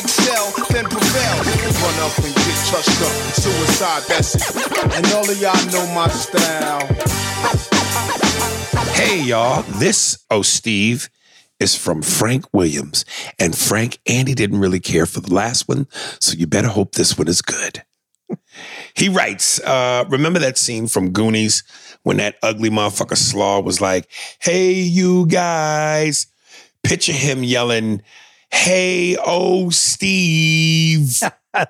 Excel, then prevail. Run up and get touched up. Suicide, that's it. And all of y'all know my style. Hey, y'all, this, oh, Steve, is from Frank Williams. And Frank, Andy didn't really care for the last one, so you better hope this one is good. He writes, uh, remember that scene from Goonies when that ugly motherfucker Sloth was like, hey, you guys? Picture him yelling, hey, oh, Steve.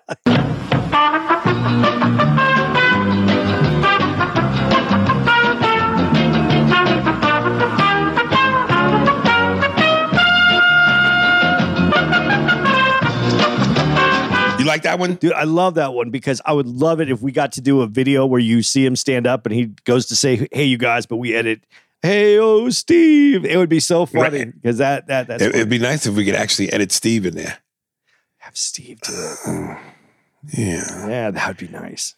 You like that one? Dude, I love that one because I would love it if we got to do a video where you see him stand up and he goes to say, "Hey, you guys," but we edit, "Hey, oh, Steve." It would be so funny because that that that's It, would be nice if we could actually edit Steve in there. have Steve do it. Yeah. Yeah, that would be nice.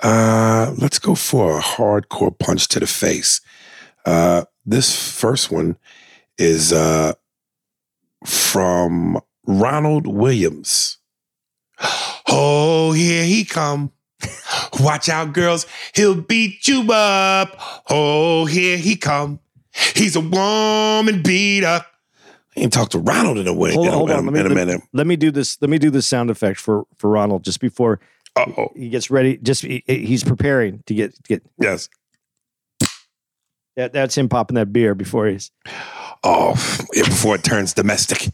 Uh, let's go for a hardcore punch to the face. Uh, this first one is uh, from Ronald Williams. Oh, here he come. Watch out, girls. He'll beat you up. Oh, here he come. He's a woman beater. I ain't talk to Ronald in a way. Hold, in a- hold on, let me, a minute. let me do this. Let me do this sound effect for for Ronald just before Uh-oh. he gets ready. Just he, he's preparing to get get. Yes. That, that's him popping that beer before he's. Oh, yeah, before it turns domestic.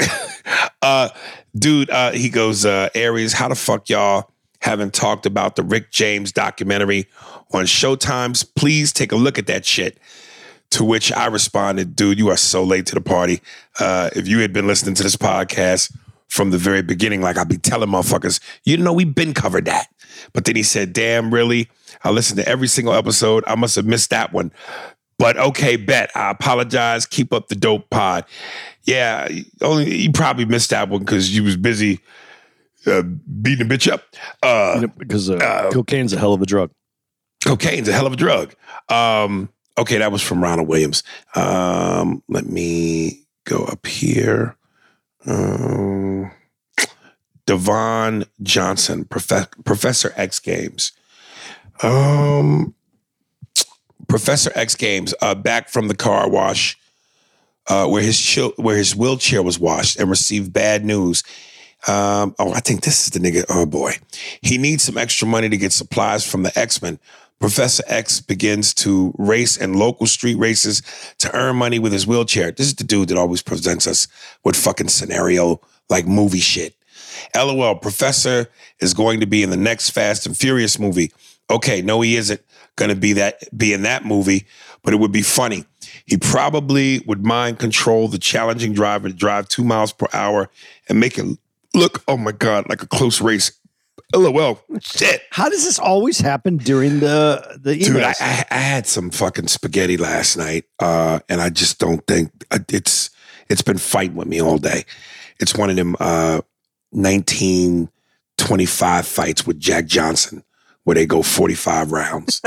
uh, dude, uh, he goes, uh, Aries, how the fuck y'all haven't talked about the Rick James documentary on Showtimes? Please take a look at that shit. To which I responded, dude, you are so late to the party. Uh, if you had been listening to this podcast from the very beginning, like I'd be telling motherfuckers, you know, we've been covered that. But then he said, damn, really? I listened to every single episode. I must have missed that one. But okay, bet. I apologize. Keep up the dope pod. Yeah, only you probably missed that one because you was busy uh, beating a bitch up. Uh, because uh, cocaine's a hell of a drug. cocaine's a hell of a drug. Um, okay, that was from Ronald Williams. Um, let me go up here. Um, Devon Johnson, Profe- Professor X Games. Um, Professor X Games, uh, back from the car wash, uh, where his chil- where his wheelchair was washed, and received bad news. Um, oh, I think this is the nigga. Oh boy, he needs some extra money to get supplies from the X Men. Professor X begins to race in local street races to earn money with his wheelchair. This is the dude that always presents us with fucking scenario like movie shit. LOL, Professor is going to be in the next Fast and Furious movie. Okay, no, he isn't going to be that be in that movie, but it would be funny. He probably would mind control the challenging driver to drive two miles per hour and make it look, oh my God, like a close race. LOL, shit. How does this always happen during the the emails? Dude, I, I, I had some fucking spaghetti last night, uh, and I just don't think uh, it's it's been fighting with me all day. It's one of them uh, 1925 fights with Jack Johnson where they go 45 rounds.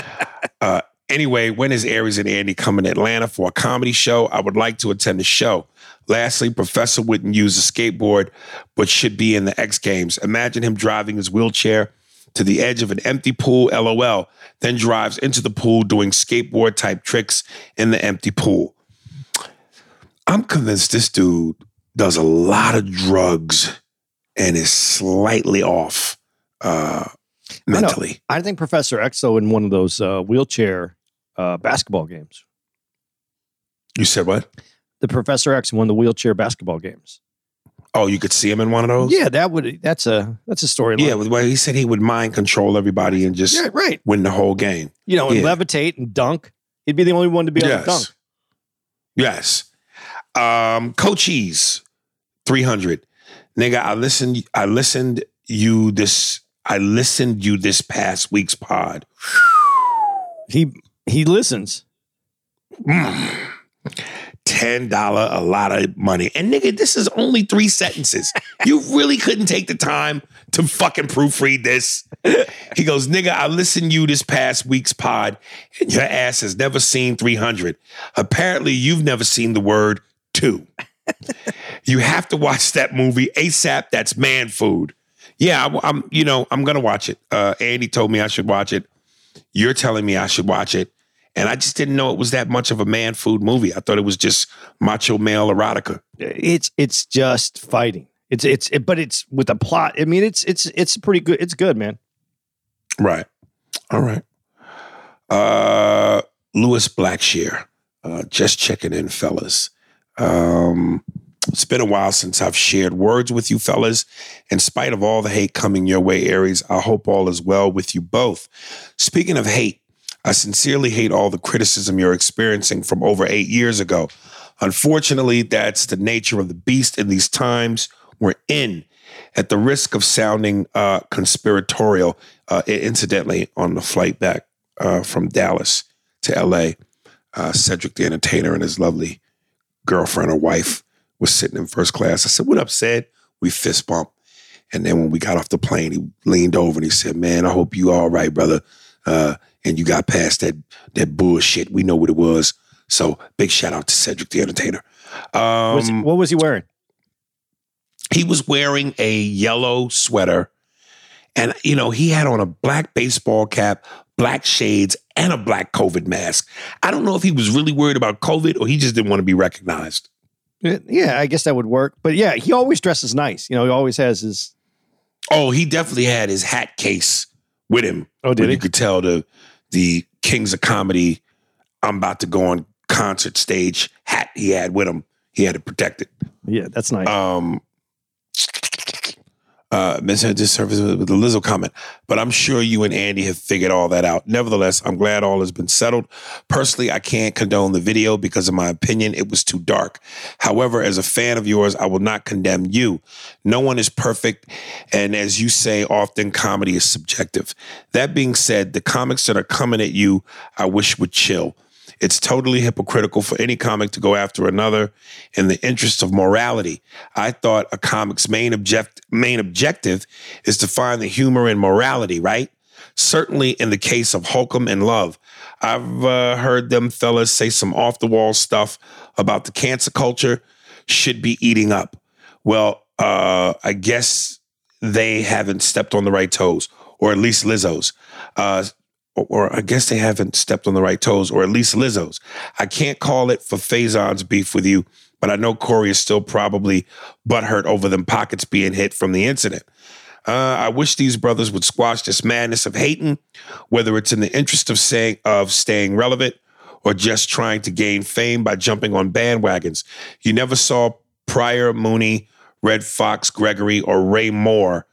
uh, anyway, when is Aries and Andy coming to Atlanta for a comedy show? I would like to attend the show. Lastly, Professor wouldn't use a skateboard, but should be in the X Games. Imagine him driving his wheelchair to the edge of an empty pool, lol, then drives into the pool doing skateboard type tricks in the empty pool. I'm convinced this dude does a lot of drugs and is slightly off uh, I mentally. I think Professor Exo in one of those uh, wheelchair uh, basketball games. You said what? The Professor X won the wheelchair basketball games. Oh, you could see him in one of those. Yeah, that would that's a that's a storyline. yeah. Well, he said he would mind control everybody and just yeah, right. win the whole game. You know, and Yeah. levitate and dunk. He'd be the only one to be able to dunk. Yes. Yes. Um, Coaches, 300. Nigga, I listened, I listened you this, I listened you this past week's pod. He he listens. $10, a lot of money. And nigga, this is only three sentences. you really couldn't take the time to fucking proofread this. He goes, nigga, I listened to you this past week's pod, and your ass has never seen 300. Apparently, you've never seen the word two. you have to watch that movie ASAP. That's man food. Yeah, I, am You know, I'm gonna watch it. Uh, Andy told me I should watch it. You're telling me I should watch it, and I just didn't know it was that much of a man food movie. I thought it was just macho male erotica. It's it's just fighting. It's it's it, but it's with a plot. I mean, it's it's it's pretty good. It's good, man. Right. All right. Uh, Lewis Blackshear. Uh, just checking in, fellas. Um, it's been a while since I've shared words with you, fellas. In spite of all the hate coming your way, Aries, I hope all is well with you both. Speaking of hate, I sincerely hate all the criticism you're experiencing from over eight years ago. Unfortunately, that's the nature of the beast in these times we're in. At the risk of sounding uh, conspiratorial, uh, incidentally, on the flight back uh, from Dallas to LA, uh, Cedric the Entertainer and his lovely girlfriend or wife was sitting in first class. I said, What up, Ced? We fist bump. And then when we got off the plane, he leaned over and he said, Man, I hope you all right, brother. And you got past that that bullshit. We know what it was. So big shout out to Cedric the Entertainer. Was- Um, what was he wearing? he was wearing a yellow sweater and you know he had on a black baseball cap black shades and a black covid mask i don't know if he was really worried about covid or he just didn't want to be recognized Yeah, I guess that would work. But yeah, he always dresses nice. You know, he always has his. oh he definitely had his hat case with him Oh, did he? you could tell the the kings of comedy i'm about to go on concert stage hat he had with him he had to protect it protected Yeah, that's nice. um uh mention disservice with with the Lizzo comment, but I'm sure you and Andy have figured all that out. Nevertheless, I'm glad all has been settled. Personally, I can't condone the video because in my opinion it was too dark. However, as a fan of yours, I will not condemn you. No one is perfect, and as you say, often comedy is subjective. That being said, the comics that are coming at you, I wish would chill. It's totally hypocritical for any comic to go after another in the interest of morality. I thought a comic's main object main objective is to find the humor in morality, right? Certainly in the case of Holcomb and Love. I've uh, heard them fellas say some off the wall stuff about the cancer culture should be eating up. Well, uh, I guess they haven't stepped on the right toes, or at least Lizzo's. Uh, or, or I guess they haven't stepped on the right toes, or at least Lizzo's. I can't call it for Faizon's beef with you, but I know Corey is still probably butthurt over them pockets being hit from the incident. Uh, I wish these brothers would squash this madness of hating, whether it's in the interest of saying of staying relevant or just trying to gain fame by jumping on bandwagons. You never saw Pryor, Mooney, Redd Foxx, Gregory, or Ray Moore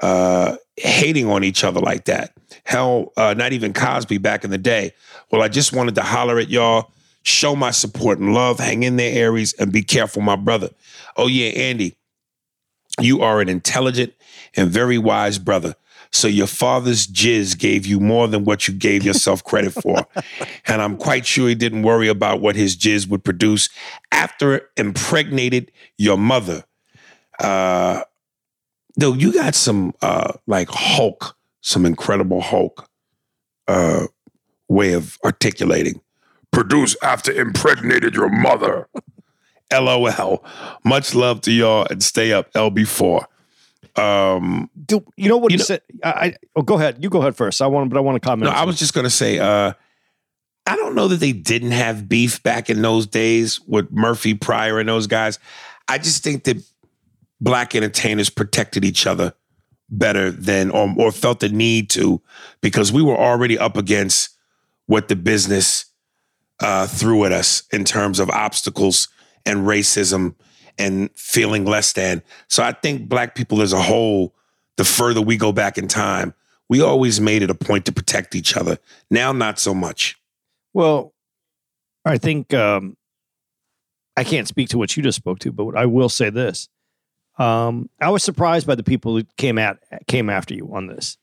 uh, hating on each other like that. Hell, uh, not even Cosby back in the day. Well, I just wanted to holler at y'all, show my support and love, hang in there, Aries, and be careful, my brother. Oh, yeah, Andy, you are an intelligent and very wise brother. So your father's jizz gave you more than what you gave yourself credit for. and I'm quite sure he didn't worry about what his jizz would produce after impregnated your mother. Uh, though you got some uh, like Hulk, some incredible Hulk uh, way of articulating. Produce after impregnated your mother. LOL. Much love to y'all and stay up LB4. Um, Do, you know what You he know- said? I, I oh, go ahead. You go ahead first. I want, but I want to comment. no, I was just gonna say, uh, I don't know that they didn't have beef back in those days with Murphy, Pryor, and those guys. I just think that black entertainers protected each other better than or, or felt the need to because we were already up against what the business uh, threw at us in terms of obstacles and racism and feeling less than. So I think black people as a whole, the further we go back in time, we always made it a point to protect each other. Now, not so much. Well, I think um, I can't speak to what you just spoke to, but I will say this: um, I was surprised by the people who came at came after you on this.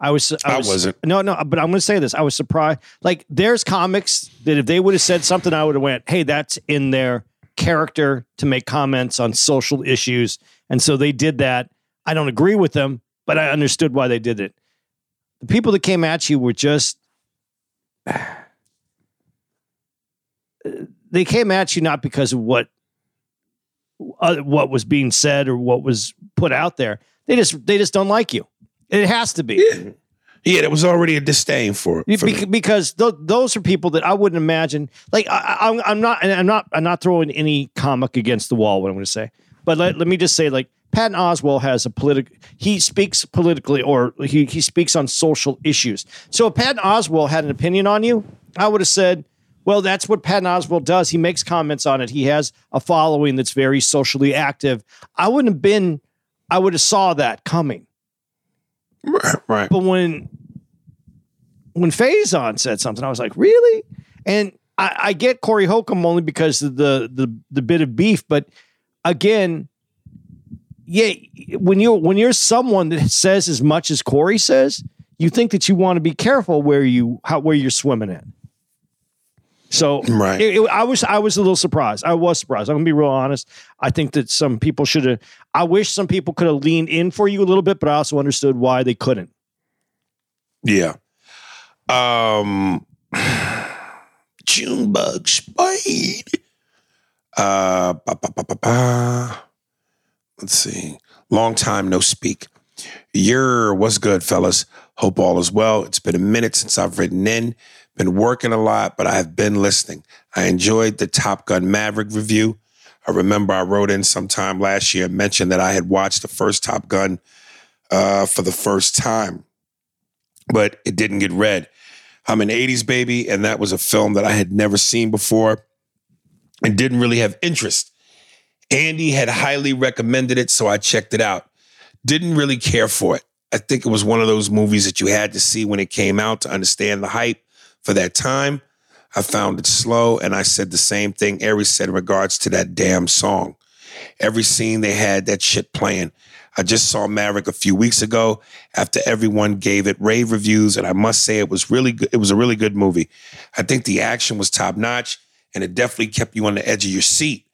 I was. I wasn't. No, no. But I'm going to say this: I was surprised. Like, there's comics that if they would have said something, I would have went, "Hey, that's in their character to make comments on social issues," and so they did that. I don't agree with them, but I understood why they did it. The people that came at you were just they came at you not because of what uh, what was being said or what was put out there. They just they just don't like you. It has to be Yeah, yeah there was already a disdain for it. for. Bec- because th- those are people that I wouldn't imagine. Like I, I'm not and I'm not I'm not throwing any comic against the wall. What I'm going to say, but let, let me just say like. Patton Oswalt has a political. He speaks politically, or he he speaks on social issues. So if Patton Oswalt had an opinion on you, I would have said, well, that's what Patton Oswalt does. He makes comments on it. He has a following that's very socially active. I wouldn't have been, I would have saw that coming. right. But when when Faizon said something, I was like, really? And I, I get Corey Holcomb only because of the the the bit of beef, but again, yeah, when you when you're someone that says as much as Corey says, you think that you want to be careful where you how where you're swimming in. So Right. it- it- I was I was a little surprised. I was surprised. I'm gonna be real honest. I think that some people should have. I wish some people could have leaned in for you a little bit, but I also understood why they couldn't. Yeah. Um Junebug Spade. Uh ba, ba, ba, let's see. Long time no speak. Yer, what's good, fellas? Hope all is well. It's been a minute since I've written in. Been working a lot, but I have been listening. I enjoyed the Top Gun Maverick review. I remember I wrote in sometime last year and mentioned that I had watched the first Top Gun uh, for the first time but it didn't get read. I'm an 80s baby, and that was a film that I had never seen before and didn't really have interest. Andy had highly recommended it, so I checked it out. Didn't really care for it. I think it was one of those movies that you had to see when it came out to understand the hype for that time. I found it slow, and I said the same thing Aries said in regards to that damn song. Every scene they had that shit playing. I just saw Maverick a few weeks ago after everyone gave it rave reviews, and I must say it was really good. It was a really good movie. I think the action was top notch, and it definitely kept you on the edge of your seat.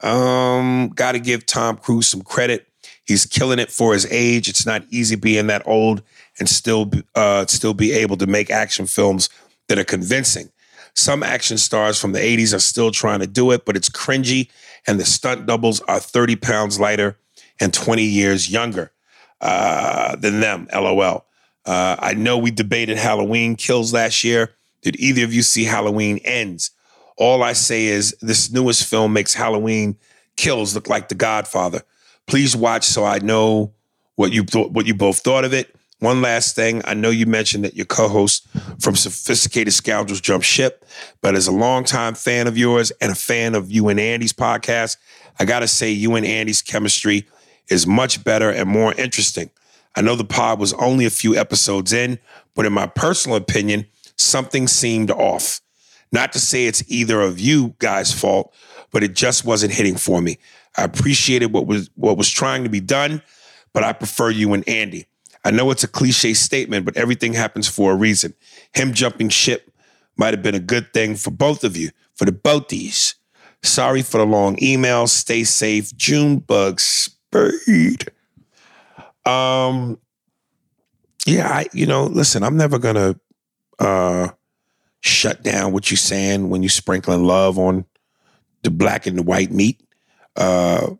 Um, got to give Tom Cruise some credit. He's killing it for his age. It's not easy being that old and still uh, still be able to make action films that are convincing. Some action stars from the 80s are still trying to do it, but it's cringy, and the stunt doubles are 30 pounds lighter and 20 years younger uh, than them. LOL. Uh, I know we debated Halloween kills last year. Did either of you see Halloween ends? All I say is this newest film makes Halloween kills look like The Godfather. Please watch so I know what you thought, what you both thought of it. One last thing, I know you mentioned that your co-host from Sophisticated Scoundrels jumped ship, but as a longtime fan of yours and a fan of you and Andy's podcast, I gotta say you and Andy's chemistry is much better and more interesting. I know the pod was only a few episodes in, but in my personal opinion, something seemed off. Not to say it's either of you guys' fault, but it just wasn't hitting for me. I appreciated what was what was trying to be done, but I prefer you and Andy. I know it's a cliche statement, but everything happens for a reason. Him jumping ship might have been a good thing for both of you, for the boathies. Sorry for the long email. Stay safe. June bug spade. Um, yeah, I you know, listen, I'm never gonna uh shut down what you're saying when you're sprinkling love on the black and the white meat. Uh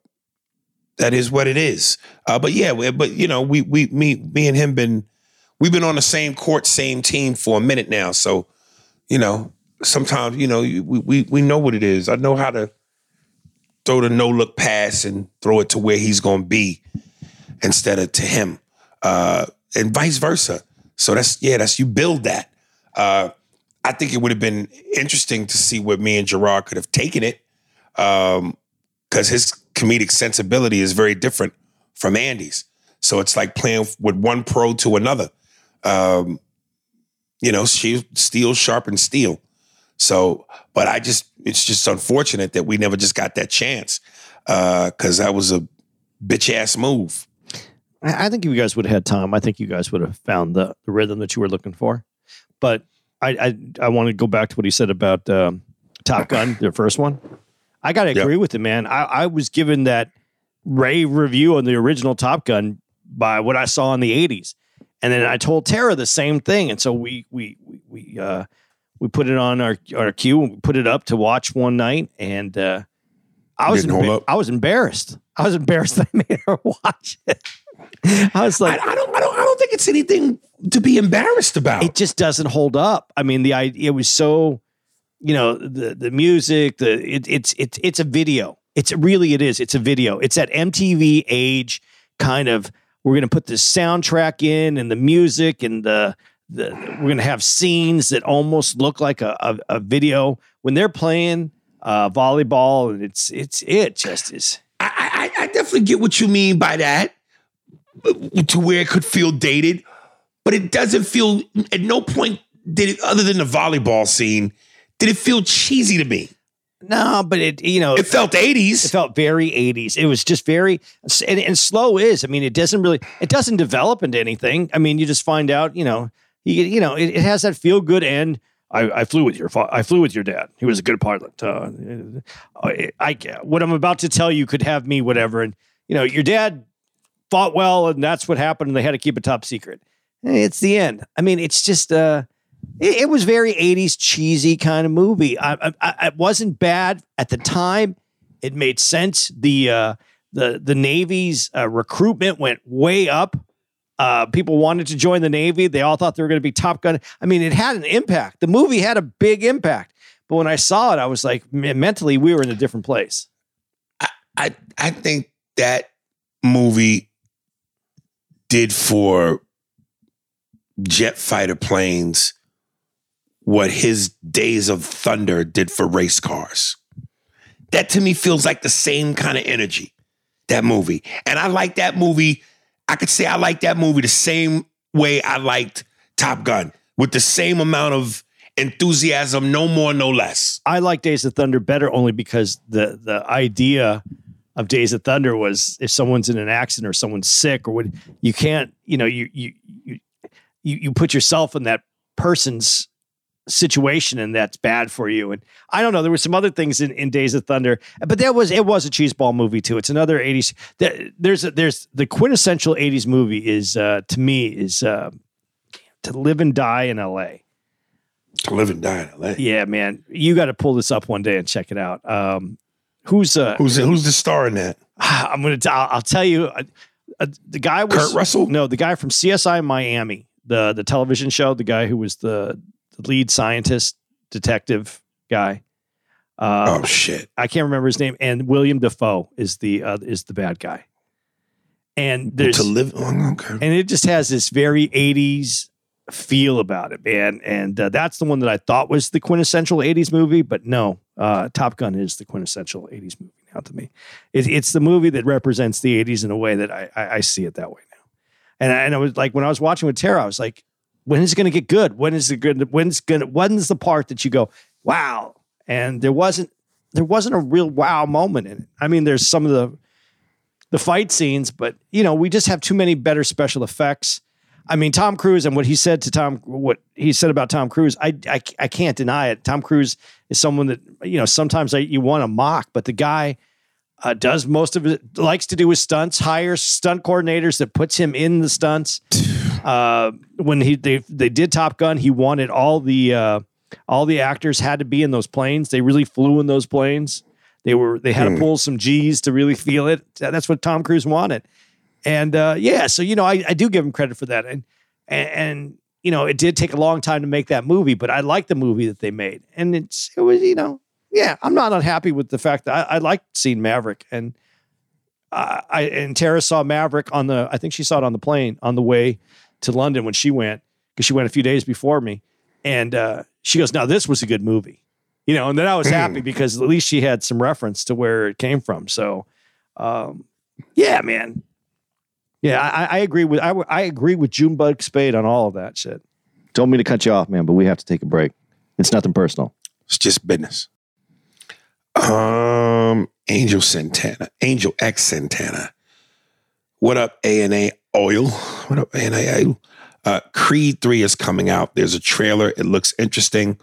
that is what it is. Uh, but yeah, we- but you know, we we me me and him been we've been on the same court, same team for a minute now. So, you know, sometimes you know we we we know what it is. I know how to throw the no look pass and throw it to where he's going to be instead of to him, uh, and vice versa. So that's yeah, that's you build that. Uh, I think it would have been interesting to see where me and Gerard could have taken it, because his comedic sensibility is very different from Andy's. So it's like playing with one pro to another. Um, you know, she, steel sharpens steel. So, but I just, it's just unfortunate that we never just got that chance because that was a bitch ass move. I think you guys would have had time, I think you guys would have found the, the rhythm that you were looking for. But I I, I want to go back to what he said about um, Top Gun, their first one. I got to Yep. agree with him, man. I, I was given that rave review on the original Top Gun by what I saw in the '80s, and then I told Tara the same thing, and so we we we we, uh, we put it on our our queue, and we put it up to watch one night, and uh, I was emba-? I was embarrassed. I was embarrassed that I made her watch it. I was I, like, I don't, I don't, I don't think it's anything to be embarrassed about. it just doesn't hold up. I mean, the idea it was so, you know, the the music, the it, it's it's it's a video. It's really it is. It's a video. It's that MTV age kind of. We're gonna put the soundtrack in and the music and the the we're gonna have scenes that almost look like a a, a video when they're playing uh, volleyball and it's it's it just is. I, I, I definitely get what you mean by that, to where it could feel dated, but it doesn't feel. At no point did it, other than the volleyball scene, did it feel cheesy to me. No, but it you know It felt eighties. It felt very 80s. It was just very and, and slow is. I mean, it doesn't really it doesn't develop into anything. I mean, you just find out, you know, you, you know, it, it has that feel good end. I, I flew with your fa- I flew with your dad. He was a good pilot. Uh, I, I what I'm about to tell you could have me whatever and you know, your dad fought well and that's what happened and they had to keep it top secret. It's the end. I mean, it's just uh it, it was very 80s cheesy kind of movie. I, I, I it wasn't bad at the time. It made sense. The uh, the the Navy's uh, recruitment went way up. Uh, people wanted to join the Navy. They all thought they were going to be Top Gun. I mean, it had an impact. The movie had a big impact. But when I saw it, I was like, mentally, we were in a different place. I I think that movie did for jet fighter planes what his Days of Thunder did for race cars. That to me feels like the same kind of energy. That movie, and I like that movie. I could say I like that movie the same way I liked Top Gun, with the same amount of enthusiasm, no more, no less. I like Days of Thunder better only because the the idea of Days of Thunder was if someone's in an accident or someone's sick or what you can't, you know, you you you you, you put yourself in that person's situation and that's bad for you. And I don't know, there were some other things in, in Days of Thunder, but that was it was a cheeseball movie too. It's another 80s there's a, there's the quintessential 80s movie is uh to me is uh to live and die in LA. To live and die in LA. Yeah, man, you got to pull this up one day and check it out. Um, who's uh? Who's who's the star in that? I'm gonna. T- I'll, I'll tell you. Uh, uh, the guy was Kurt Russell? No, the guy from CSI Miami, the the television show. The guy who was the lead scientist detective guy. Uh, oh shit! I can't remember his name. And William Dafoe is the uh, is the bad guy. And there's to live. Oh, okay. and it just has this very 80s feel about it man and uh, that's the one that i thought was the quintessential 80s movie but no uh, top gun is the quintessential 80s movie now to me it, it's the movie that represents the 80s in a way that i, I, I see it that way now and I, and I was like when i was watching with tara i was like when is it going to get good when is it good when's gonna when's the part that you go wow and there wasn't there wasn't a real wow moment in it i mean there's some of the the fight scenes, but you know, we just have too many better special effects. I mean, Tom Cruise and what he said to Tom, what he said about Tom Cruise, I, I, I can't deny it. Tom Cruise is someone that, you know, sometimes I, you want to mock, but the guy uh, does most of it, likes to do his stunts, hires stunt coordinators that puts him in the stunts. Uh, when he, they, they did Top Gun, he wanted all the, uh, all the actors had to be in those planes. They really flew in those planes. They were, they had to pull some G's to really feel it. That's what Tom Cruise wanted. And uh, yeah, so you know, I, I do give him credit for that. And, and and you know, it did take a long time to make that movie, but I like the movie that they made. And it's it was, you know, yeah, I'm not unhappy with the fact that I, I liked seeing Maverick. And uh, I and Tara saw Maverick on the I think she saw it on the plane on the way to London when she went, because she went a few days before me. And uh, she goes, "Now this was a good movie," you know. And then I was happy because at least she had some reference to where it came from. So, um, yeah, man. Yeah, I, I agree with I, I agree with Junebug Spade on all of that shit. Told me to cut you off, man, but we have to take a break. It's nothing personal. It's just business. Um, Angel Santana, Angel X Santana. What up, A and A Oil? What up, A and Uh, Creed Three is coming out. There's a trailer. It looks interesting,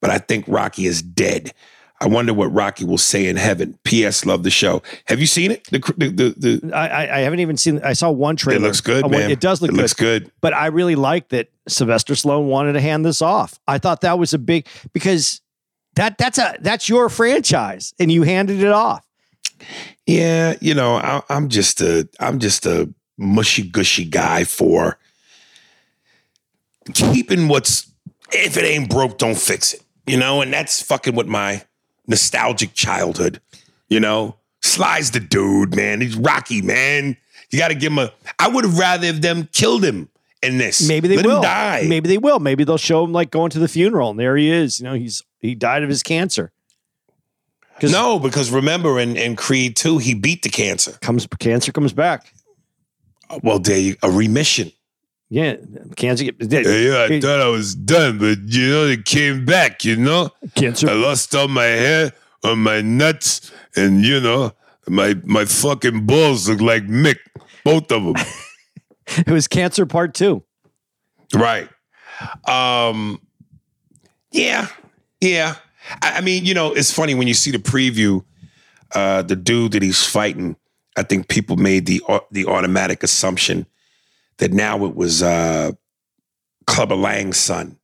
but I think Rocky is dead. I wonder what Rocky will say in heaven. P.S. Love the show. Have you seen it? The the the, the I, I I haven't even seen. I saw one trailer. it looks good, I man. It does look It good. looks good. but I really like that Sylvester Stallone wanted to hand this off. I thought that was a big because that that's a that's your franchise, and you handed it off. Yeah, you know, I, I'm just a I'm just a mushy gushy guy for keeping what's if it ain't broke, don't fix it. You know, and that's fucking with my nostalgic childhood. You know, Sly's the dude, man. He's Rocky, man. You got to give him a. I would have rather have them killed him in this. Maybe they Let will. Die. Maybe they will. Maybe they'll show him like going to the funeral, and there he is. You know, he's he died of his cancer. No, because remember in, in Creed 2, he beat the cancer. comes cancer comes back. Well, there you a remission. Yeah, cancer. Yeah, I thought I was done, but you know, it came back, you know? cancer. I lost all my hair on my nuts, and you know, my my fucking balls look like Mick, both of them. It was cancer part two. right. Um. Yeah. Yeah. I, I mean, you know, it's funny when you see the preview. Uh, the dude that he's fighting, I think people made the the automatic assumption that now it was uh, Clubber Lang's son,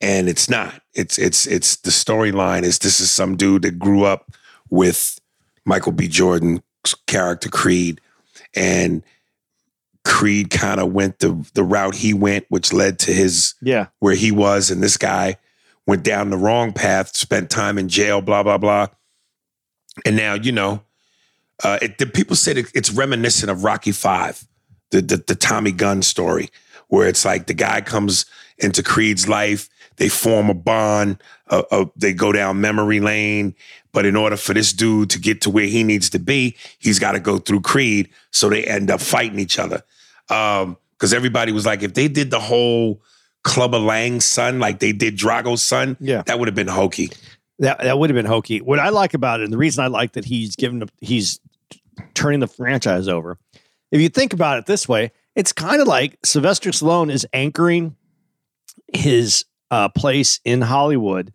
and it's not. It's it's it's the storyline is this is some dude that grew up with Michael B. Jordan's character Creed, and Creed kind of went the the route he went, which led to his Yeah, where he was, and this guy went down the wrong path, spent time in jail, blah blah blah, and now you know, uh, it, the people said it, it's reminiscent of Rocky Five, the, the the Tommy Gunn story, where it's like the guy comes into Creed's life, they form a bond, uh, uh, they go down memory lane, but in order for this dude to get to where he needs to be, he's got to go through Creed, so they end up fighting each other. Um, because everybody was like, if they did the whole Clubber Lang's son, like they did Drago's son, Yeah. that would have been hokey. that that would have been hokey. What I like about it, and the reason I like that he's given he's turning the franchise over. If you think about it this way, it's kind of like Sylvester Stallone is anchoring his uh, place in Hollywood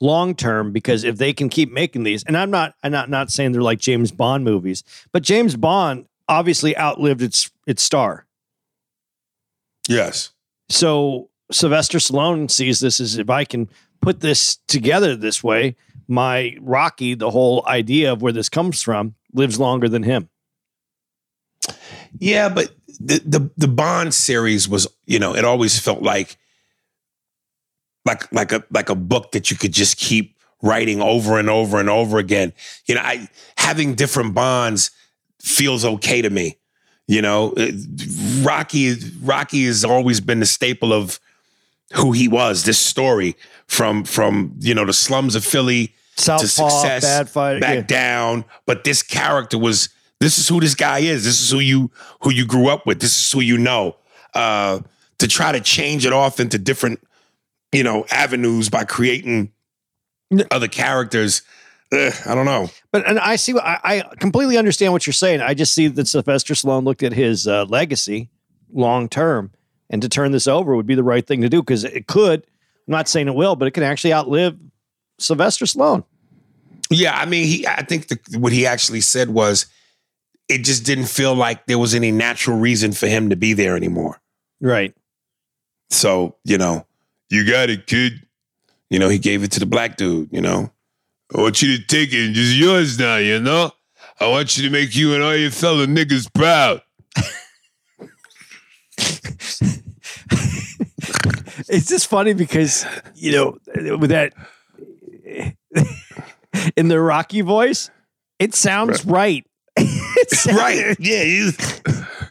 long term because if they can keep making these, and I'm not I'm not not saying they're like James Bond movies, but James Bond obviously outlived its its star. Yes. So Sylvester Stallone sees this as if I can put this together this way, my Rocky, the whole idea of where this comes from, lives longer than him. Yeah, but the the the Bond series was, you know, it always felt like like like a like a book that you could just keep writing over and over and over again. You know, I having different Bonds feels okay to me. You know, Uh, Rocky Rocky has always been the staple of who he was. This story from from you know the slums of Philly to success, bad fight. back yeah. down. But this character was this is who this guy is. This is who you who you grew up with. This is who you know. Uh, to try to change it off into different, you know, avenues by creating other characters. eh, I don't know. But and I see, what- I, I completely understand what you're saying. I just see that Sylvester Stallone looked at his uh, legacy long term, and to turn this over would be the right thing to do because it could. I'm not saying it will, but it can actually outlive Sylvester Sloan. Yeah, I mean, he. I think the, what he actually said was, it just didn't feel like there was any natural reason for him to be there anymore. Right. So, you know, you got it, kid. You know, he gave it to the black dude, you know. I want you to take it. It's yours now, you know? I want you to make you and all your fellow niggas proud. It's just funny because you know with that in the Rocky voice, it sounds right. it sounds, Right. Yeah. You,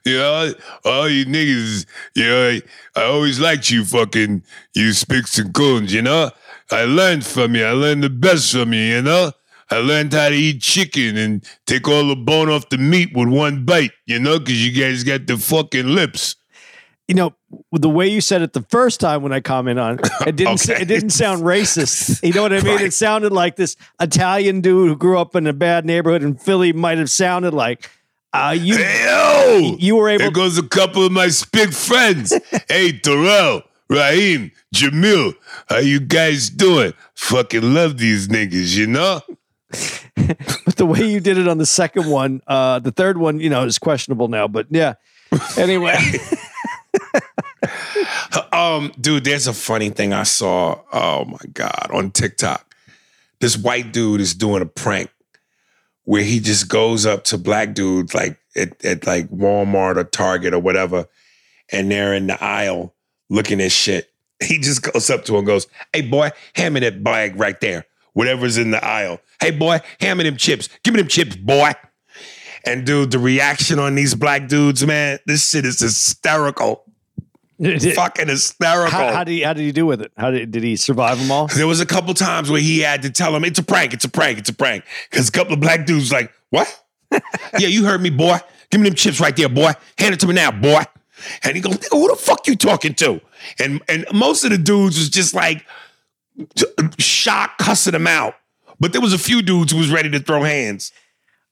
You know, all you niggas, you know, I, I always liked you fucking, you spicks and coons, you know? I learned from you. I learned the best from you, you know? I learned how to eat chicken and take all the bone off the meat with one bite, you know, because you guys got the fucking lips. You know, the way you said it the first time when I comment on it, it didn't Okay. it didn't sound racist. You know what I mean? Right. It sounded like this Italian dude who grew up in a bad neighborhood in Philly might have sounded like. Uh, you Hey, yo! you were able There goes a couple of my spick friends. hey, Terrell, Raheem, Jamil, how you guys doing? Fucking love these niggas, you know? But the way you did it on the second one, uh, the third one, you know, is questionable now. But yeah. Anyway, Um, dude, there's a funny thing I saw. Oh my god, on TikTok, this white dude is doing a prank where he just goes up to black dudes like at, at like Walmart or Target or whatever, and they're in the aisle looking at shit. He just goes up to him and goes, "Hey boy, hand me that bag right there, whatever's in the aisle. Hey boy, hand me them chips. Give me them chips, boy." And dude, the reaction on these black dudes, man, this shit is hysterical. Fucking hysterical. how, how did he how did he do with it? How did did he survive them all? There was a couple times where he had to tell him it's a prank, it's a prank, it's a prank. Because a couple of black dudes like, what? yeah, you heard me, boy. Give me them chips right there, boy. Hand it to me now, boy. And he goes, nigga, who the fuck you talking to? And and most of the dudes was just like shocked, cussing him out. But there was a few dudes who was ready to throw hands.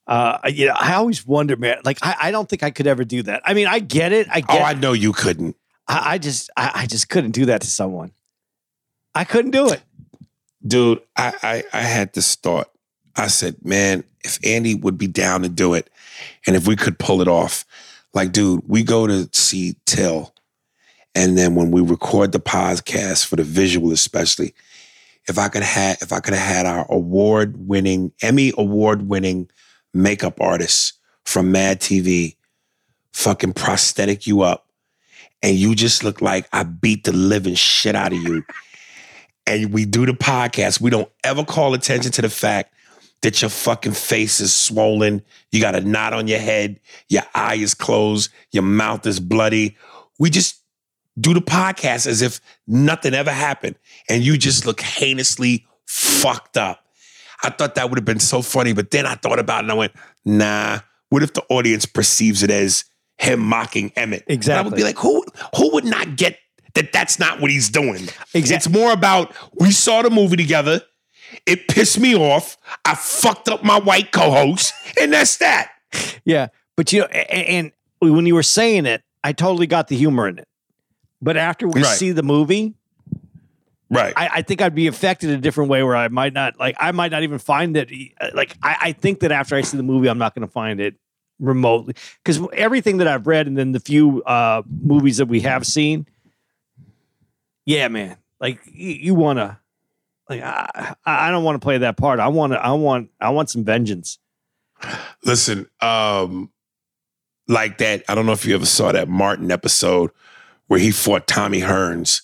Uh, you know, I always wonder, man. Like, I, I don't think I could ever do that. I mean, I get it. I Oh. I know you couldn't. I, I just, I, I just couldn't do that to someone. I couldn't do it. dude, I, I I had this thought. I said, man, if Andy would be down to do it, and if we could pull it off, like, dude, we go to see Till, and then when we record the podcast for the visual, especially, if I could have if I could have had our award winning Emmy award winning makeup artist from Mad TV, fucking prosthetic you up, and you just look like I beat the living shit out of you. And we do the podcast, we don't ever call attention to the fact that your fucking face is swollen, you got a knot on your head, your eye is closed, your mouth is bloody. We just do the podcast as if nothing ever happened, and you just look heinously fucked up. I thought that would have been so funny, but then I thought about it and I went, nah, what if the audience perceives it as him mocking Emmett? And I would be like, who who would not get that that's not what he's doing? Exact- It's more about we saw the movie together. It pissed me off. I fucked up my white co-host, and that's that. Yeah, but you know, a- a- and, when you were saying it, I totally got the humor in it. But after we Right. see the movie, Right. I, I think I'd be affected a different way where I might not like I might not even find that uh, like I, I think that after I see the movie I'm not going to find it remotely because everything that I've read and then the few uh movies that we have seen yeah man like you, you want to like I, I don't want to play that part I want to I want I want some vengeance Listen, um, like that. I don't know if you ever saw that Martin episode where he fought Tommy Hearns.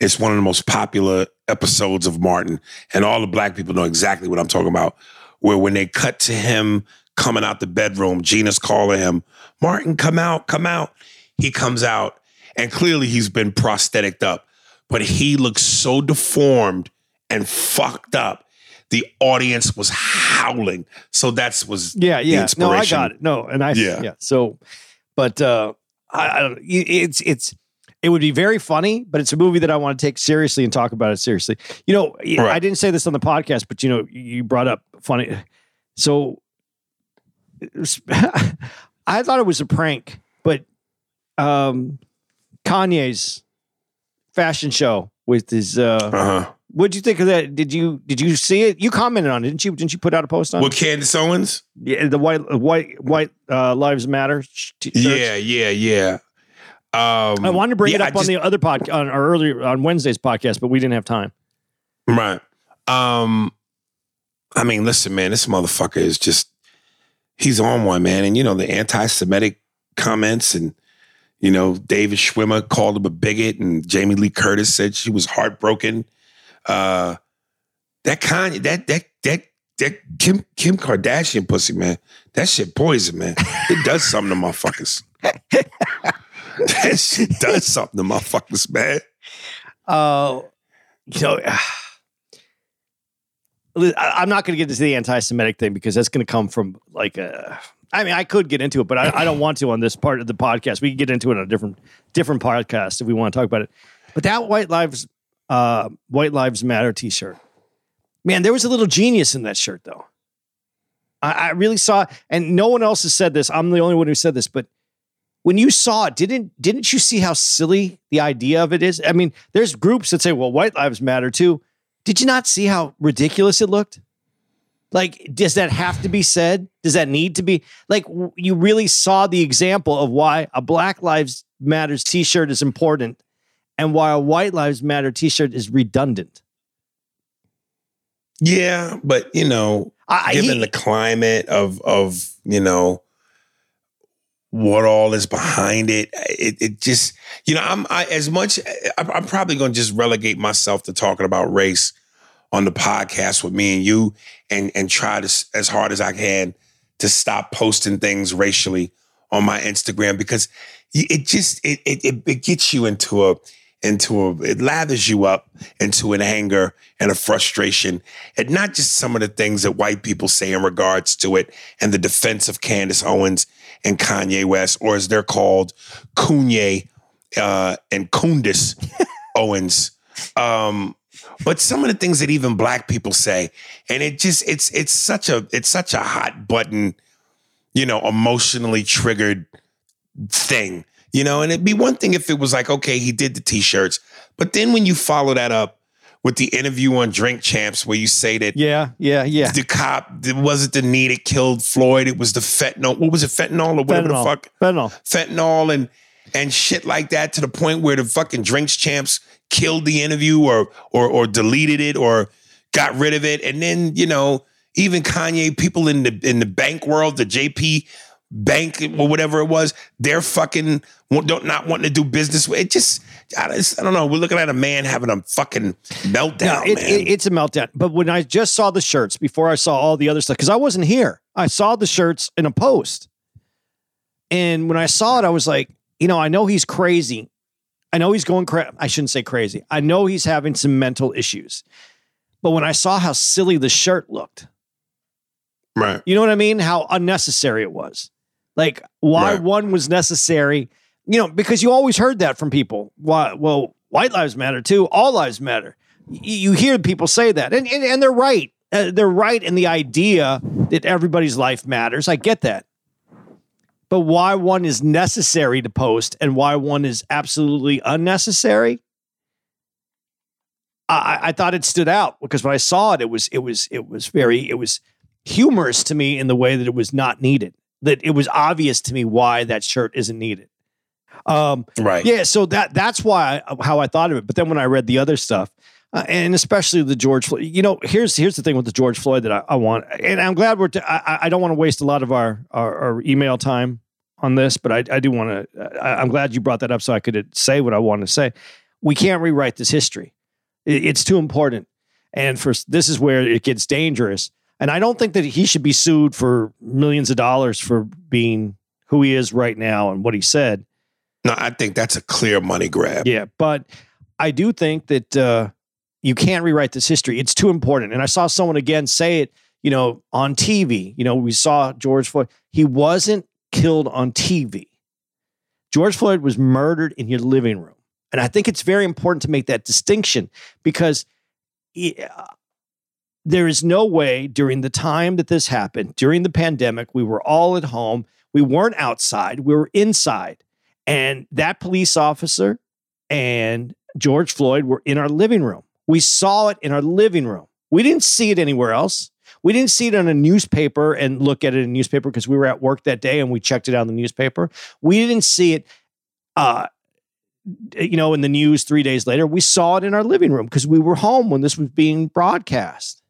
It's one of the most popular episodes of Martin, and all the black people know exactly what I'm talking about. Where when they cut to him coming out the bedroom, Gina's calling him, Martin, come out, come out. He comes out, and clearly he's been prosthetic up, but he looks so deformed and fucked up. The audience was howling. So that's was Yeah, the yeah. No, I got it. No, and I yeah. Yeah. So, but uh, I, I don't. It's it's it would be very funny, but it's a movie that I want to take seriously and talk about it seriously. You know, I didn't say this on the podcast, but you know, you brought up funny. So, I thought it was a prank, but um, Kanye's fashion show with his. Uh, Uh-huh. what'd you think of that? Did you did you see it? You commented on it, didn't you? Didn't you put out a post on it? With Candace Owens? Yeah, the white white white uh, lives matter. t-. Yeah, yeah, yeah. Um, I wanted to bring yeah, it I up on just- the other podcast on or earlier on Wednesday's podcast, but we didn't have time. Right. Um, I mean, listen, man, this motherfucker is just he's on one, man. And you know, the anti-Semitic comments and you know, David Schwimmer called him a bigot, and Jamie Lee Curtis said she was heartbroken. Uh that kind, that that that that Kim Kim Kardashian pussy, man. That shit poison, man. It does something to motherfuckers. that shit does something to motherfuckers, man. Uh, you know, I'm not going to get into the anti-Semitic thing because that's going to come from like a. I mean, I could get into it, but I, I don't want to on this part of the podcast. We can get into it on a different different podcast if we want to talk about it. But that White Lives uh, White Lives Matter T-shirt, man, there was a little genius in that shirt, though. I, I really saw, and no one else has said this. I'm the only one who said this, but when you saw it, didn't didn't you see how silly the idea of it is? I mean, there's groups that say, "Well, white lives matter too." Did you not see how ridiculous it looked? Like, does that have to be said? Does that need to be like? w- You really saw the example of why a Black Lives Matters T-shirt is important, and why a White Lives Matter T-shirt is redundant. Yeah, but you know, I- given he- the climate of of you know what all is behind it, it it just you know I'm I as much I'm I'm probably going to just relegate myself to talking about race on the podcast with me and you, and and try to as hard as I can to stop posting things racially on my Instagram because it just it it it, gets you into a into a it lathers you up into an anger and a frustration and not just some of the things that white people say in regards to it and the defense of Candace Owens and Kanye West or as they're called Kanye uh, and Kundis Owens. Um but some of the things that even black people say and it just it's it's such a it's such a hot button you know emotionally triggered thing, you know, and it'd be one thing if it was like, okay, he did the t-shirts, but then when you follow that up with the interview on Drink Champs where you say that yeah, yeah, yeah. the cop it wasn't the knee that killed Floyd, it was the fentanyl. What was it, fentanyl or whatever the fuck? Fentanyl. Fentanyl and and shit like that to the point where the fucking Drinks Champs killed the interview or or or deleted it or got rid of it. And then, you know, even Kanye, people in the in the bank world, the JP bank or whatever it was, they're fucking don't not wanting to do business with it. Just I don't, I don't know. We're looking at a man having a fucking meltdown, No, it, man. it- it's a meltdown. But when I just saw the shirts before I saw all the other stuff, because I wasn't here, I saw the shirts in a post. And when I saw it, I was like, you know, I know he's crazy. I know he's going crazy. I shouldn't say crazy. I know he's having some mental issues. But when I saw how silly the shirt looked, right. you know what I mean? How unnecessary it was. Like why Right. one was necessary, you know, because you always heard that from people. Why? Well, white lives matter too. All lives matter. You hear people say that, and and, and they're right. Uh, they're right in the idea that everybody's life matters. I get that. But why one is necessary to post and why one is absolutely unnecessary? I- I thought it stood out because when I saw it, it was it was it was very it was humorous to me in the way that it was not needed. That it was obvious to me why that shirt isn't needed. Um, Right. yeah, so that that's why I, how I thought of it. But then when I read the other stuff, uh, and especially the George Floyd, you know, here's here's the thing with the George Floyd that I, I want, and I'm glad we're. T- I, I don't want to waste a lot of our, our our email time on this, but I I do want to. I'm glad you brought that up so I could say what I want to say. We can't rewrite this history. It- it's too important, and for this is where it gets dangerous. And I don't think that he should be sued for millions of dollars for being who he is right now and what he said. No, I think that's a clear money grab. Yeah, but I do think that uh, you can't rewrite this history. It's too important. And I saw someone again say it, you know, on TV. You know, we saw George Floyd. He wasn't killed on TV. George Floyd was murdered in your living room. And I think it's very important to make that distinction because yeah, there is no way during the time that this happened, during the pandemic, we were all at home. We weren't outside, we were inside. And that police officer and George Floyd were in our living room. We saw it in our living room. We didn't see it anywhere else. We didn't see it on a newspaper and look at it in a newspaper because we were at work that day and we checked it out in the newspaper. We didn't see it, uh, you know, in the news three days later. We saw it in our living room because we were home when this was being broadcast.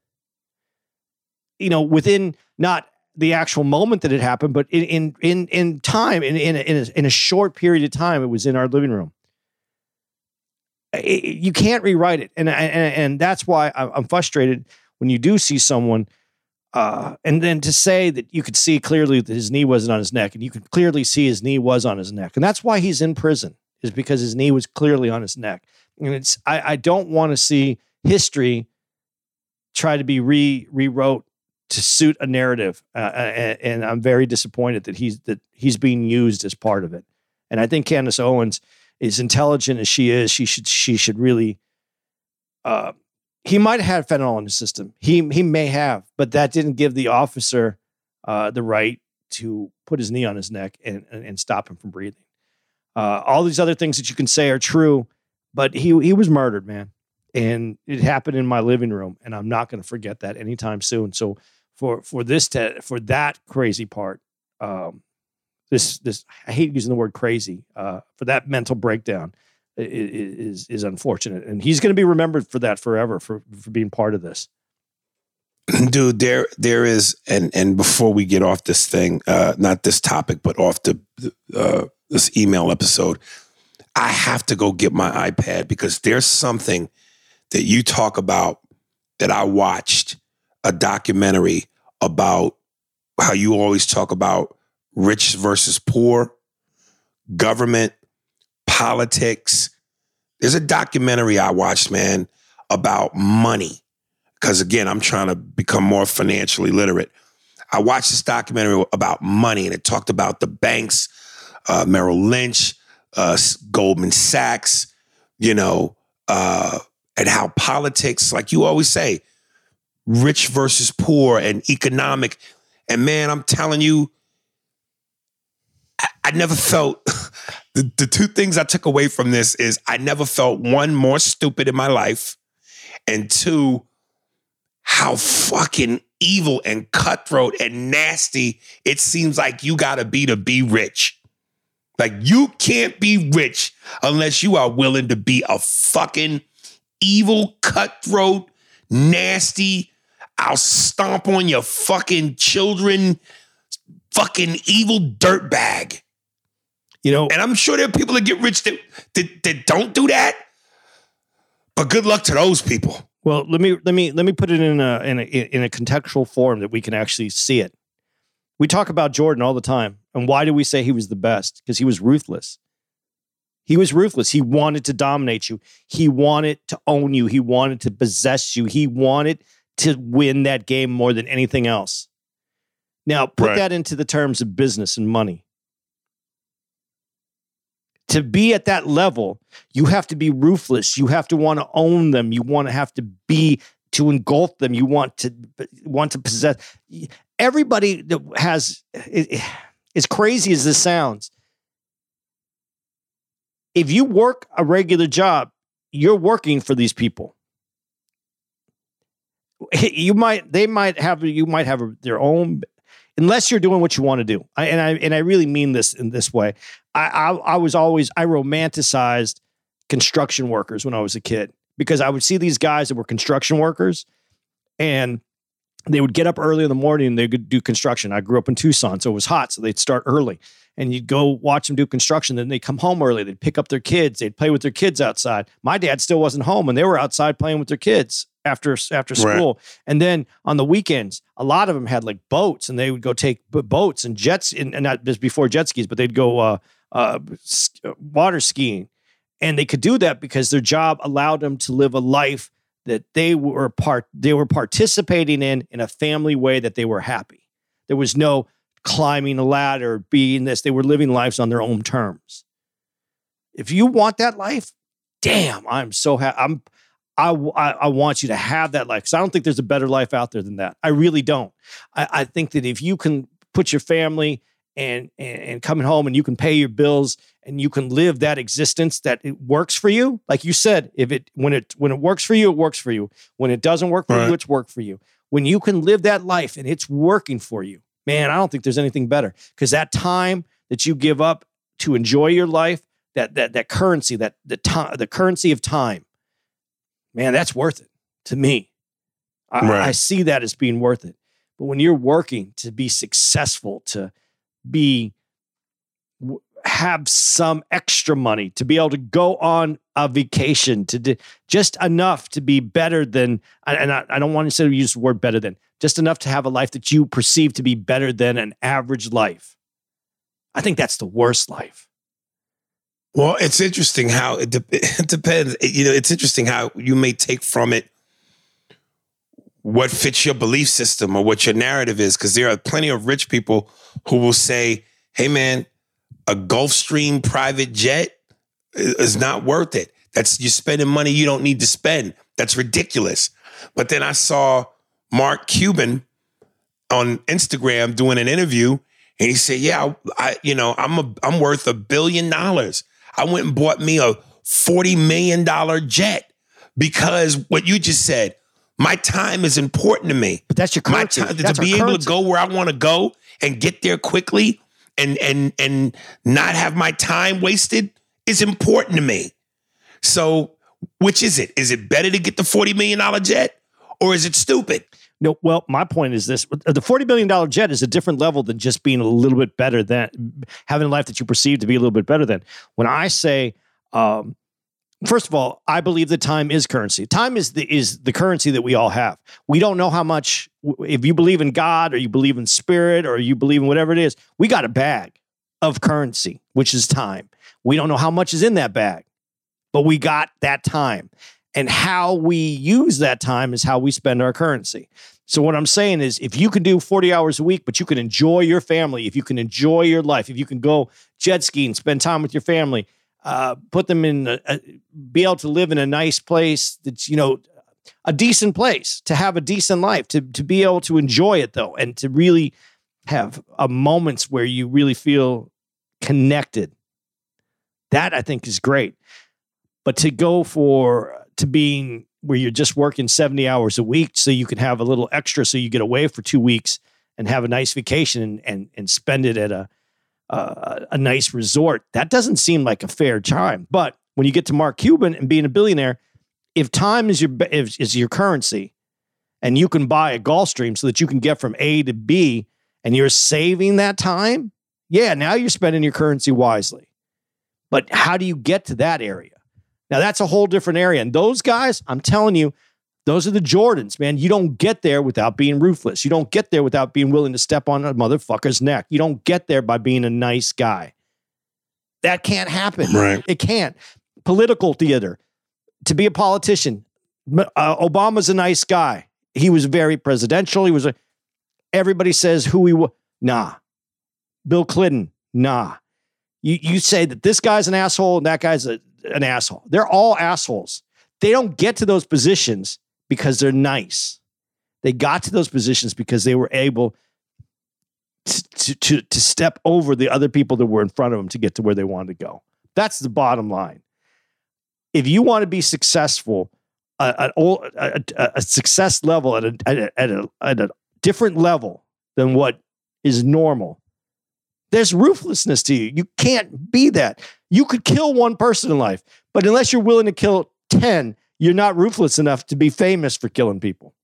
You know, within not the actual moment that it happened, but in in in, time, in in a, in, a, in a short period of time, it was in our living room. It- you can't rewrite it, and and and that's why I'm frustrated when you do see someone uh, and then to say that you could see clearly that his knee wasn't on his neck, and you could clearly see his knee was on his neck, and that's why he's in prison is because his knee was clearly on his neck. And it's I, I don't want to see history try to be re rewrote to suit a narrative, uh, and, and I'm very disappointed that he's that he's being used as part of it. And I think Candace Owens, as intelligent as she is, she should she should really. Uh, he might have had fentanyl in his system. He he may have, but that didn't give the officer uh, the right to put his knee on his neck and, and, and stop him from breathing. Uh, all these other things that you can say are true, but he he was murdered, man, and it happened in my living room, and I'm not going to forget that anytime soon. So for for this te- for that crazy part, um, this this I hate using the word crazy uh, for that mental breakdown is is unfortunate, and he's going to be remembered for that forever for for being part of this. dude there there is and and before we get off this thing uh not this topic but off the uh this email episode i have to go get my ipad because there's something that you talk about that i watched a documentary about how you always talk about rich versus poor government politics there's a documentary i watched man about money because again, I'm trying to become more financially literate. I watched this documentary about money, and it talked about the banks, uh, Merrill Lynch, uh, Goldman Sachs, you know, uh, and how politics, like you always say, rich versus poor and economic. And man, I'm telling you, I, I never felt the, the two things I took away from this is I never felt one more stupid in my life, and two, how fucking evil and cutthroat and nasty it seems like you gotta be to be rich. Like you can't be rich unless you are willing to be a fucking evil, cutthroat, nasty. I'll stomp on your fucking children, fucking evil dirtbag. You know, And I'm sure there are people that get rich that, that, that don't do that. But good luck to those people. Well, let me let me let me put it in a in a in a contextual form that we can actually see it. We talk about Jordan all the time, and why do we say he was the best? Because he was ruthless. He was ruthless. He wanted to dominate you. He wanted to own you. He wanted to possess you. He wanted to win that game more than anything else. Now, put Right. that into the terms of business and money. To be at that level, you have to be ruthless. You have to want to own them. You want to have to be to engulf them. You want to want to possess. Everybody that has, as crazy as this sounds, if you work a regular job, you're working for these people. You might, they might have, you might have their own, unless you're doing what you want to do. I, and I and I really mean this in this way. I, I I was always I romanticized construction workers when I was a kid because I would see these guys that were construction workers and they would get up early in the morning and they could do construction. I grew up in Tucson, so it was hot, so they'd start early. And you'd go watch them do construction. Then they'd come home early. They'd pick up their kids. They'd play with their kids outside. My dad still wasn't home, and they were outside playing with their kids after after Right. school. And then on the weekends, a lot of them had like boats, and they would go take boats and jets, and, and not just before jet skis, but they'd go uh, uh, water skiing, and they could do that because their job allowed them to live a life that they were part they were participating in in a family way that they were happy. There was no climbing a ladder, being this. They were living lives on their own terms. If you want that life, damn, I'm so happy. I'm I, I I want you to have that life because I don't think there's a better life out there than that. I really don't. I, I think that if you can put your family and, and and coming home and you can pay your bills and you can live that existence that it works for you, like you said, if it when it when it works for you, it works for you. When it doesn't work for Right. you, it's work for you. When you can live that life and it's working for you, man, I don't think there's anything better because that time that you give up to enjoy your life, that that that currency, that the time, the currency of time, man, that's worth it to me. I, Right. I see that as being worth it. But when you're working to be successful, to be have some extra money to be able to go on a vacation to just enough to be better than and I, I don't want to say use the word better than just enough to have a life that you perceive to be better than an average life i think that's the worst life Well, it's interesting how it, de- it depends. You know, it's interesting how you may take from it what fits your belief system or what your narrative is. Because there are plenty of rich people who will say, "Hey, man, a Gulfstream private jet is not worth it. That's you're spending money you don't need to spend. That's ridiculous." But then I saw Mark Cuban on Instagram doing an interview, and he said, "Yeah, I, I you know, I'm a, I'm worth a billion dollars. I went and bought me a forty million dollar jet because what you just said, my time is important to me. but that's your My time That's to be able to go where I want to go and get there quickly and and and not have my time wasted is important to me. So, which is it? Is it better to get the forty million dollar jet, or is it stupid? No, well, my point is this: the forty billion dollar jet is a different level than just being a little bit better than having a life that you perceive to be a little bit better than. When I say, um, first of all, I believe that time is currency. Time is the is the currency that we all have. We don't know how much. If you believe in God or you believe in spirit or you believe in whatever it is, we got a bag of currency, which is time. We don't know how much is in that bag, but we got that time. And how we use that time is how we spend our currency. So what I'm saying is if you can do 40 hours a week, but you can enjoy your family, if you can enjoy your life, if you can go jet skiing, spend time with your family, uh, put them in, a, a- be able to live in a nice place that's, you know, a decent place, to have a decent life, to, to be able to enjoy it though, and to really have a moments where you really feel connected. That I think is great. But to go for to being where you're just working 70 hours a week so you can have a little extra so you get away for two weeks and have a nice vacation and and, and spend it at a uh, a nice resort. That doesn't seem like a fair time. But when you get to mark cuban and being a billionaire if time is your is, is your currency and you can buy a gulfstream so that you can get from a to b and you're saving that time yeah now you're spending your currency wisely. But how do you get to that area? Now that's a whole different area. And those guys, I'm telling you, those are the Jordans, man. You don't get there without being ruthless. You don't get there without being willing to step on a motherfucker's neck. You don't get there by being a nice guy. That can't happen. Right. It can't. Political theater. To be a politician, uh, Obama's a nice guy. He was very presidential. He was a. Everybody says who he was. Nah. Bill Clinton. Nah. You you say that this guy's an asshole and that guy's a, an asshole. They're all assholes. They don't get to those positions because they're nice. They got to those positions because they were able to, to, to, step over the other people that were in front of them to get to where they wanted to go. That's the bottom line. If you want to be successful, a, a, a, a success level at, a, at, a, at a different level than what is normal, there's ruthlessness to you. You can't be that. You could kill one person in life, but unless you're willing to kill 10, you're not ruthless enough to be famous for killing people.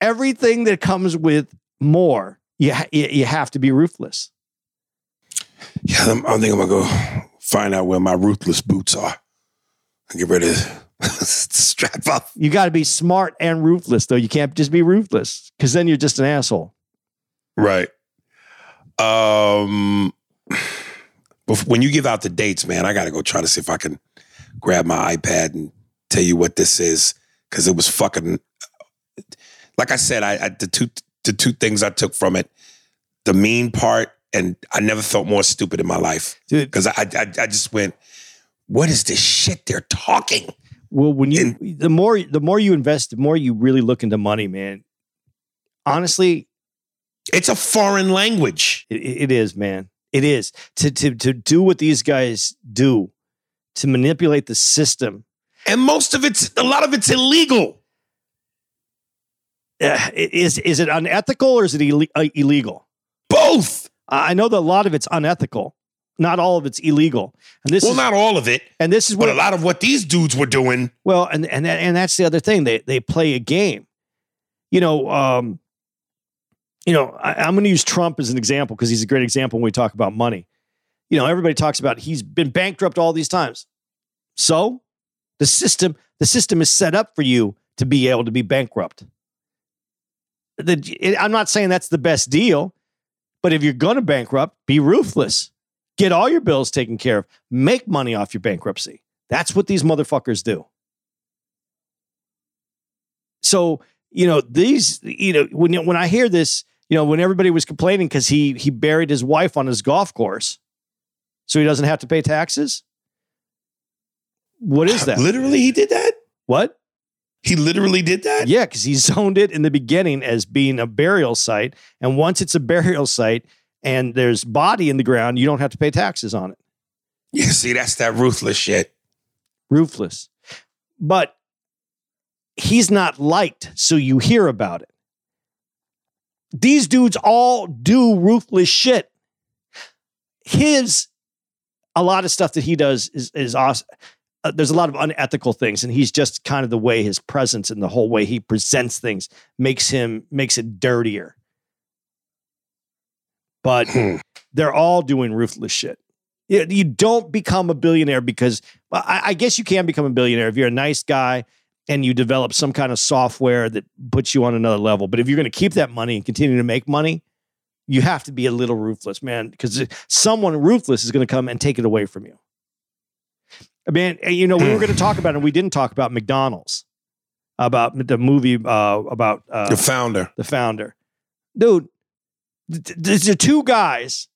Everything that comes with more, you, ha- you have to be ruthless. Yeah, I'm, I think I'm gonna go find out where my ruthless boots are and get ready to strap up. You got to be smart and ruthless, though. You can't just be ruthless because then you're just an asshole. Right. Um, when you give out the dates, man, I got to go try to see if I can grab my iPad and tell you what this is because it was fucking. Like I said, I, I the two the two things I took from it, the mean part, and I never felt more stupid in my life Dude, because I, I I just went, what is this shit they're talking? Well, when you the more the more you invest, the more you really look into money, man. Honestly, It's a foreign language. it, it is, man. It is to to to do what these guys do, to manipulate the system. And most of it's a lot of it's illegal. Uh, is is it unethical or is it ille- uh, illegal? Both. I know that a lot of it's unethical. Not all of it's illegal. And this Well, is not all of it, and this is but what a lot of what these dudes were doing. Well, and and that, and that's the other thing. They they play a game. You know, um, you know, I, I'm going to use Trump as an example because he's a great example when we talk about money. you know, everybody talks about he's been bankrupt all these times. So the system, the system is set up for you to be able to be bankrupt. The, it- I'm not saying that's the best deal, but if you're going to bankrupt, be ruthless. Get all your bills taken care of. Make money off your bankruptcy. That's what these motherfuckers do. So, you know, these, you know, when when I hear this, you know, when everybody was complaining because he he buried his wife on his golf course, so he doesn't have to pay taxes. What is that? Literally, he did that. What? He literally did that. Yeah, because he zoned it in the beginning as being a burial site, and once it's a burial site and there's body in the ground, you don't have to pay taxes on it. Yeah, see, that's that ruthless shit. Ruthless, but he's not liked, so you hear about it. These dudes all do ruthless shit. His a lot of stuff that he does is is awesome. Uh, there's a lot of unethical things, and he's just kind of the way his presence and the whole way he presents things makes him makes it dirtier. But Hmm. they're all doing ruthless shit. You, you don't become a billionaire because well, I, I guess you can become a billionaire if you're a nice guy and you develop some kind of software that puts you on another level. But if you're going to keep that money and continue to make money, you have to be a little ruthless, man, because someone ruthless is going to come and take it away from you. I mean, you know, we were going to talk about it. and We didn't talk about McDonald's, about the movie uh, about uh, The founder. the founder. Dude, th- th- these are two guys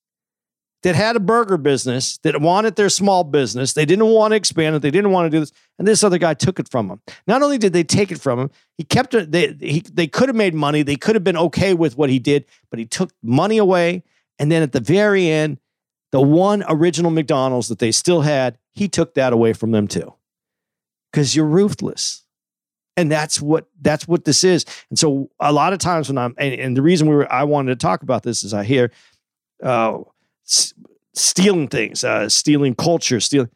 that had a burger business that wanted their small business. They didn't want to expand it. They didn't want to do this. And this other guy took it from them. Not only did they take it from him, he kept it. They, he, they could have made money. They could have been okay with what he did, but he took money away. And then at the very end, the one original McDonald's that they still had, he took that away from them too. Because you're ruthless. And that's what that's what this is. And so a lot of times when i'm and, and the reason we were i wanted to talk about this is i hear uh s- stealing things uh stealing culture stealing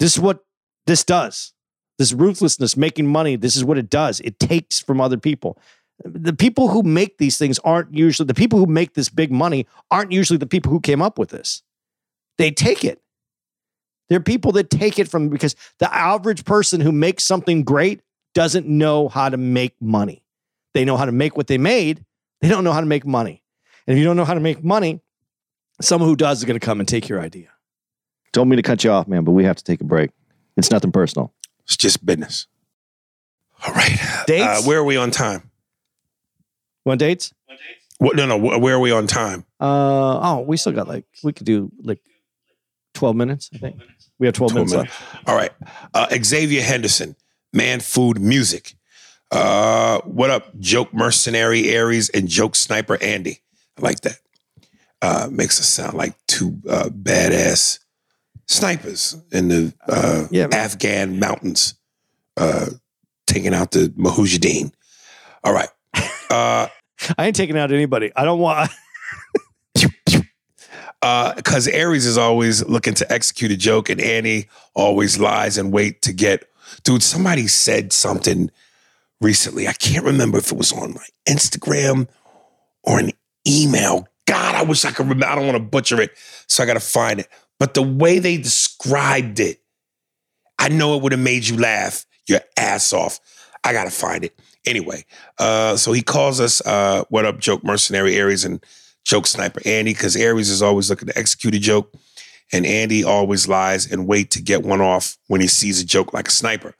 this is what this does. This ruthlessness making money this is what it does. It takes from other people. The people who make these things aren't usually the people who make this big money aren't usually the people who came up with this. They take it they're people that take it from because the average person who makes something great doesn't know how to make money. They know how to make what they made. They don't know how to make money. And if you don't know how to make money, someone who does is going to come and take your idea. Don't mean to cut you off, man, but we have to take a break. It's nothing personal. It's just business. All right. Dates? Uh, where are we on time? Want dates? One dates? What? No, no. Where are we on time? Uh, oh, we still got like, we could do like 12 minutes, I think. We have 12, 12 minutes minutes. left. All right. Uh, Xavier Henderson, Man Food Music. Uh, what up, Joke Mercenary Aries and Joke Sniper Andy? I like that. Uh, makes us sound like two uh, badass snipers in the uh, Yeah. Afghan mountains, uh, taking out the Mujahideen. All right. Uh, I ain't taking out anybody. I don't want, because Aries is always looking to execute a joke, and Annie always lies and wait to get. Dude, somebody said something recently. I can't remember if it was on my Instagram or an email. God, I wish I could remember. I don't want to butcher it, so I got to find it. But the way they described it, I know it would have made you laugh your ass off. I got to find it. Anyway, uh, so he calls us, uh, what up, joke mercenary Aries and joke sniper Andy, because Aries is always looking to execute a joke, and Andy always lies and wait to get one off when he sees a joke like a sniper.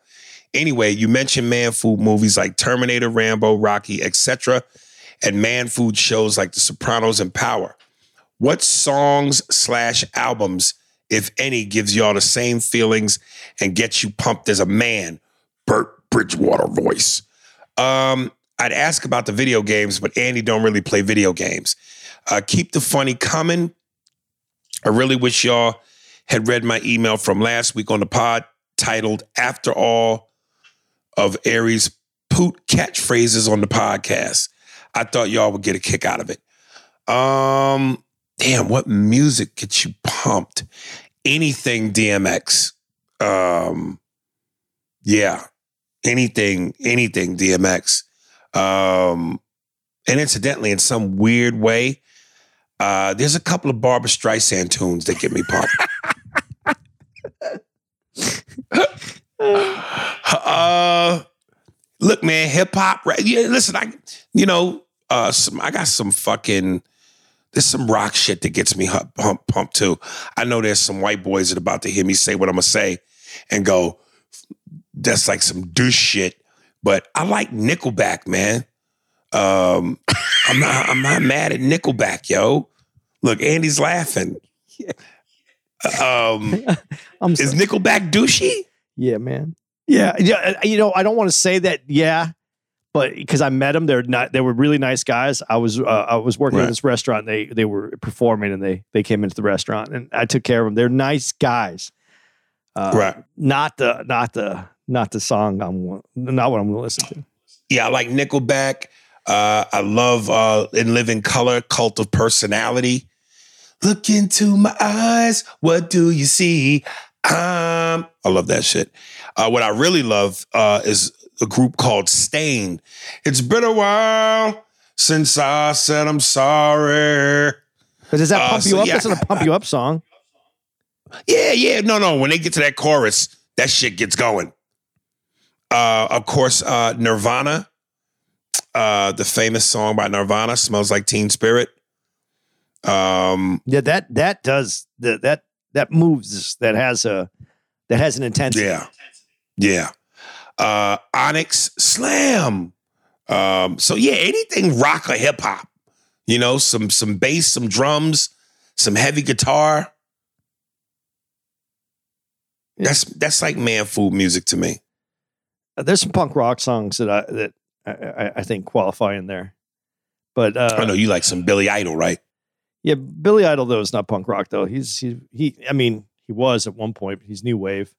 Anyway, you mentioned man food movies like Terminator, Rambo, Rocky, etc., and man food shows like The Sopranos and Power. What songs slash albums, if any, gives y'all the same feelings and gets you pumped as a man? Burt Bridgewater voice. Um, I'd ask about the video games, but Andy don't really play video games. Uh, keep the funny coming. I really wish y'all had read my email from last week on the pod titled After All of Aries Poot Catchphrases on the podcast. I thought y'all would get a kick out of it. Um, damn, what music gets you pumped? Anything DMX. Um, yeah, anything, anything DMX. Um, and incidentally, in some weird way, Uh, there's a couple of Barbra Streisand tunes that get me pumped. uh, look, man, hip hop. Right? Yeah, listen, I, you know, uh, some, I got some fucking. There's some rock shit that gets me hu- pump, pumped too. I know there's some white boys that are about to hear me say what I'm gonna say, and go, "That's like some douche shit." But I like Nickelback, man. Um, I'm not. I'm not mad at Nickelback, yo. Look, Andy's laughing. Um, I'm is Nickelback douchey? yeah, man. Yeah, yeah. uh, You know, I don't want to say that. Yeah, but because I met them, they're not. They were really nice guys. I was uh, I was working Right. at this restaurant. They they were performing, and they they came into the restaurant, and I took care of them. They're nice guys. Uh, Right. Not the not the not the song I'm not what I'm going to listen to. Yeah, I like Nickelback. Uh, I love uh, In Living Color, Cult of Personality. Look into my eyes. What do you see? Um, I love that shit. Uh, what I really love uh, is a group called Staind. It's been a while since I said I'm sorry. But does that Uh, pump you up? yeah, That's not a pump you up song. Yeah, yeah. No, no. When they get to that chorus, that shit gets going. Uh, of course, uh, Nirvana, uh, the famous song by Nirvana, "Smells Like Teen Spirit." Um, Yeah, that that does that that that moves. That has a that has an intensity. yeah, yeah. Uh, Onyx Slam. Um, so yeah, anything rock or hip hop. You know, some some bass, some drums, some heavy guitar. That's that's like man food music to me. Uh, There's some punk rock songs that I that I, I, I think qualify in there. But uh, I know you like some Billy Idol, right? Yeah, Billy Idol though is not punk rock though. He's he he. I mean, he was at one point. But he's new wave.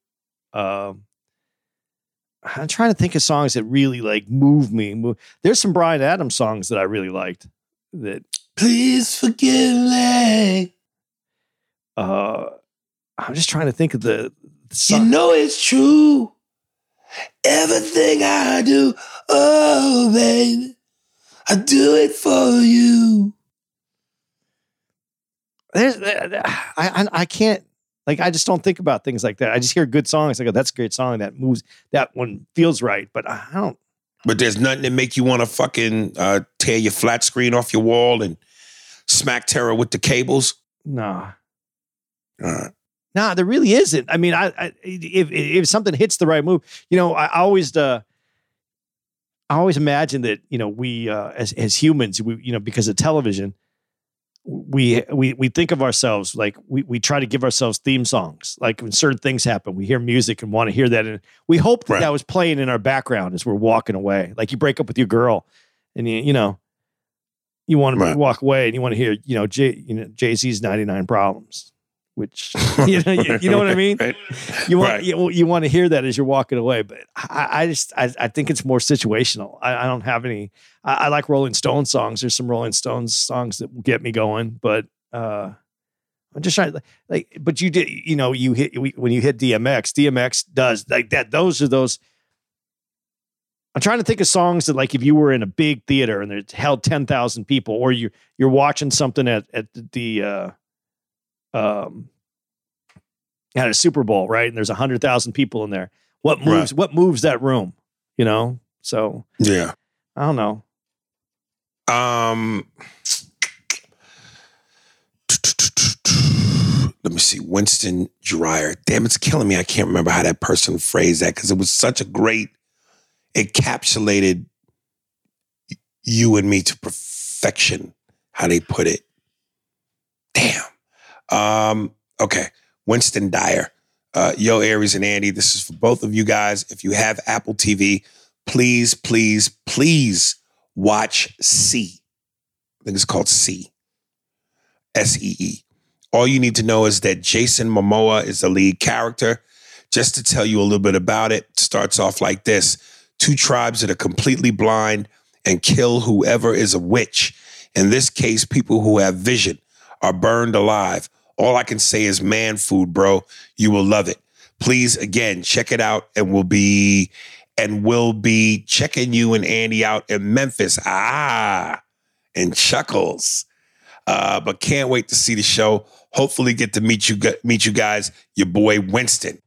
Um, I'm trying to think of songs that really like move me. Move. There's some Bryan Adams songs that I really liked. That Please forgive me. uh, I'm just trying to think of the, the You know it's true. Everything I do, oh baby, I do it for you. There's, I, I I can't like I just don't think about things like that. I just hear good songs. I go, that's a great song. That moves. That one feels right. But I don't. But there's nothing that make you want to fucking uh, tear your flat screen off your wall and smack terror with the cables. Nah. Uh, Nah, there really isn't. I mean, I, I if if something hits the right move, you know, I, I always uh, I always imagine that you know we uh, as as humans, we you know because of television, we we we think of ourselves like we we try to give ourselves theme songs. Like when certain things happen, we hear music and want to hear that, and we hope that Right. that was playing in our background as we're walking away. Like you break up with your girl, and you you know. You want to Right. walk away, and you want to hear, you know, Jay, you know, Jay Z's "99 Problems," which you know, you, you know what I mean. Right. You want Right. you, you want to hear that as you're walking away, but I, I just I, I think it's more situational. I, I don't have any. I, I like Rolling Stones songs. There's some Rolling Stones songs that will get me going, but uh, I'm just trying to like. But you did, you know, you hit when you hit DMX. DMX does like that. Those are those. I'm trying to think of songs that, like, if you were in a big theater and it held ten thousand people, or you you're watching something at at the uh, um at a Super Bowl, right? And there's a hundred thousand people in there. What moves? What moves that room? You know. So Yeah. I don't know. Um, let me see. Winston Dreyer. Damn, it's killing me. I can't remember how that person phrased that because it was such a great, encapsulated you and me to perfection, how they put it. Damn. Um, okay. Winston Dyer. Uh, yo, Aries and Andy, this is for both of you guys. If you have Apple TV, please, please, please watch See. I think it's called See. S E E. All you need to know is that Jason Momoa is the lead character. Just to tell you a little bit about it, it starts off like this two tribes that are completely blind and kill whoever is a witch. In this case, people who have vision are burned alive. All I can say is man food, bro. You will love it. Please, again, check it out and we'll be and we'll be checking you and Andy out in Memphis. Ah, and Chuckles. Uh, but can't wait to see the show. Hopefully, get to meet you meet you guys. Your boy Winston.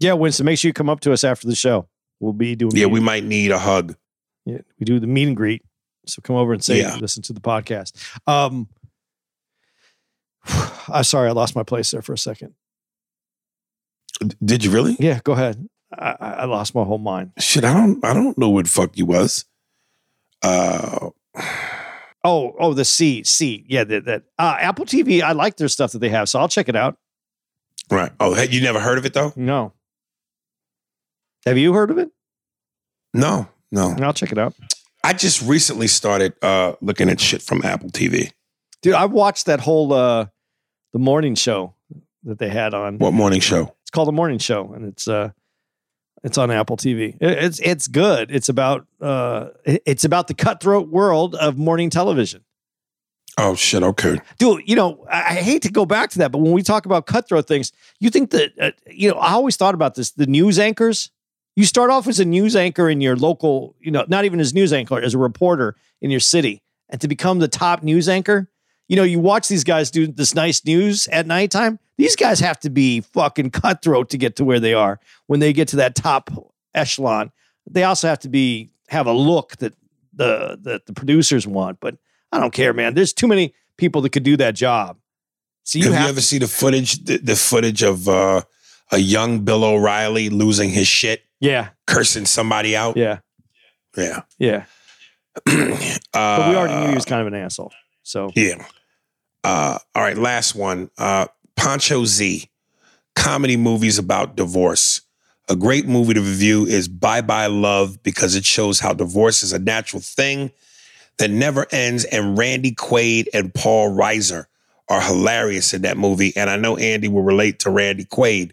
Yeah, Winston, make sure you come up to us after the show. We'll be doing Yeah, we might need a hug. yeah, we do the meet and greet. So come over and say Yeah. listen to the podcast. Um I'm sorry, I lost my place there for a second. Did you really? Yeah, go ahead. I, I lost my whole mind. Shit, I don't. I don't know what fuck you was. Uh, Oh, oh, the See, See, yeah, that, that uh, Apple TV. I like their stuff that they have, so I'll check it out. right. Oh, hey, you never heard of it though? No, have you heard of it? No, no. I'll check it out, I just recently started uh looking at shit from Apple TV. Dude. I watched that whole uh the morning show that they had on. What morning show? It's called the morning show, and it's uh it's on Apple TV. It- It's it's good. It's about uh it's about the cutthroat world of morning television. Oh shit. Okay. dude, you know, I, I hate to go back to that, but when we talk about cutthroat things, you think that, uh, you know, I always thought about this the news anchors. You start off as a news anchor in your local, you know, not even as news anchor, as a reporter in your city, and to become the top news anchor, you know, you watch these guys do this nice news at nighttime. These guys have to be fucking cutthroat to get to where they are when they get to that top echelon. They also have to be have a look that the that the producers want, but I don't care, man. There's too many people that could do that job. So you have you ever see the footage? The, the footage of uh a young Bill O'Reilly losing his shit, yeah, cursing somebody out. yeah, Yeah. yeah. uh, But we already knew he was kind of an asshole. So Yeah. Uh, all right, last one. Uh, Poncho Z, comedy movies about divorce. A great movie to review is Bye Bye Love because it shows how divorce is a natural thing that never ends. And Randy Quaid and Paul Reiser are hilarious in that movie. And I know Andy will relate to Randy Quaid.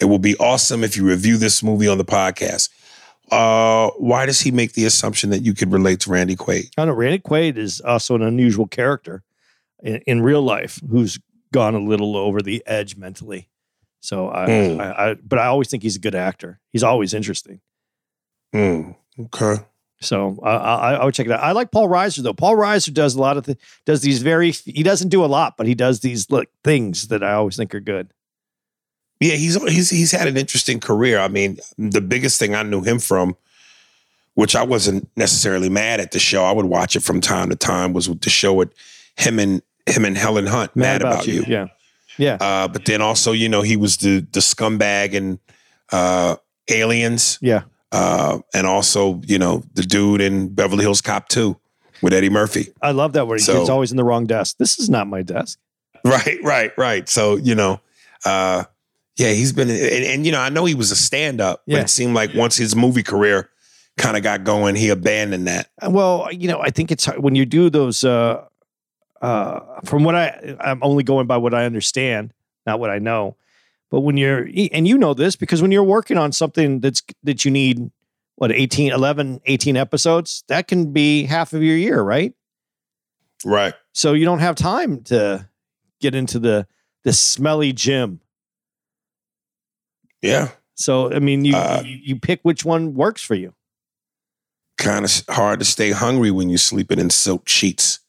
It will be awesome if you review this movie on the podcast. Uh, why does he make the assumption that you could relate to Randy Quaid? I know Randy Quaid is also an unusual character in, in real life who's gone a little over the edge mentally. So I, Hmm. I, I, but I always think he's a good actor. He's always interesting. Hmm, okay. So I, I, I would check it out. I like Paul Reiser though. Paul Reiser does a lot of th- does these very. He doesn't do a lot, but he does these look things that I always think are good. Yeah, he's he's he's had an interesting career. I mean, the biggest thing I knew him from, which I wasn't necessarily mad at the show. I would watch it from time to time. Was with the show with him and him and Helen Hunt. Mad, about, you. Yeah, yeah. Uh, but then also, you know, he was the the scumbag and uh, Aliens. Yeah. Uh, and also, you know, the dude in Beverly Hills Cop Two with Eddie Murphy. I love that where he So- gets always in the wrong desk. This is not my desk. Right, right, right. So you know, uh, yeah, he's been, and, and you know, I know he was a stand-up, but it seemed like once his movie career kind of got going, he abandoned that. Well, you know, I think it's when you do those. Uh, uh, from what I, I'm only going by what I understand, not what I know. But when you're, and you know this because when you're working on something that's that you need, what 18, 11, 18 episodes, that can be half of your year, right? Right. So you don't have time to get into the the smelly gym. Yeah. So I mean, you Uh, you, you pick which one works for you. Kind of hard to stay hungry when you're sleeping in silk sheets.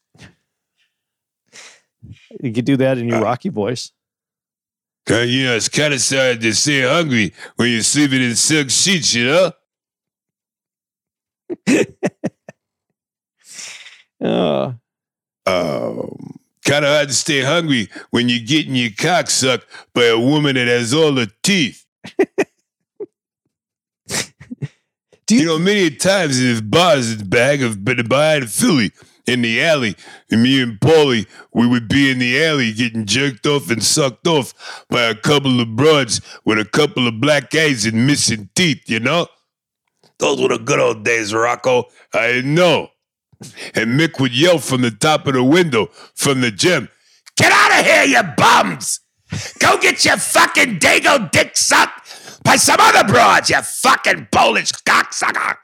You could do that in your Uh, Rocky voice. Cause you know it's kind of sad to stay hungry when you're sleeping in silk sheets, you know. Uh, Um, Kind of hard to stay hungry when you're getting your cock sucked by a woman that has all the teeth. You- you know, many times in the bars in the bag of been behind Philly in the alley, and me and Paulie, we would be in the alley getting jerked off and sucked off by a couple of broads with a couple of black eyes and missing teeth, you know? Those were the good old days, Rocco. I know. And Mick would yell from the top of the window from the gym, Get out of here, you bums! Go get your fucking dago dick sucked by some other broads, you fucking Polish cocksucker!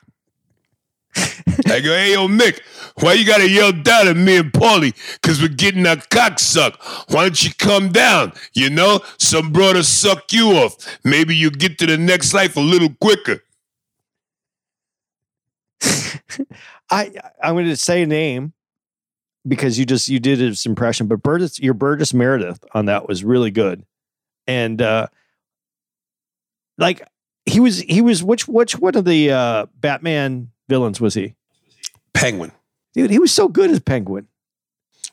I go, hey, yo, Mick, why you gotta yell down at me and Paulie? Because we're getting our cock sucked. Why don't you come down? You know, some brother suck you off. Maybe you'll get to the next life a little quicker. I I'm to say a name because you just you did his impression, but Burgess, your Burgess Meredith on that was really good, and uh like he was he was which which one of the uh Batman villains was he? Penguin. Dude, he was so good as Penguin.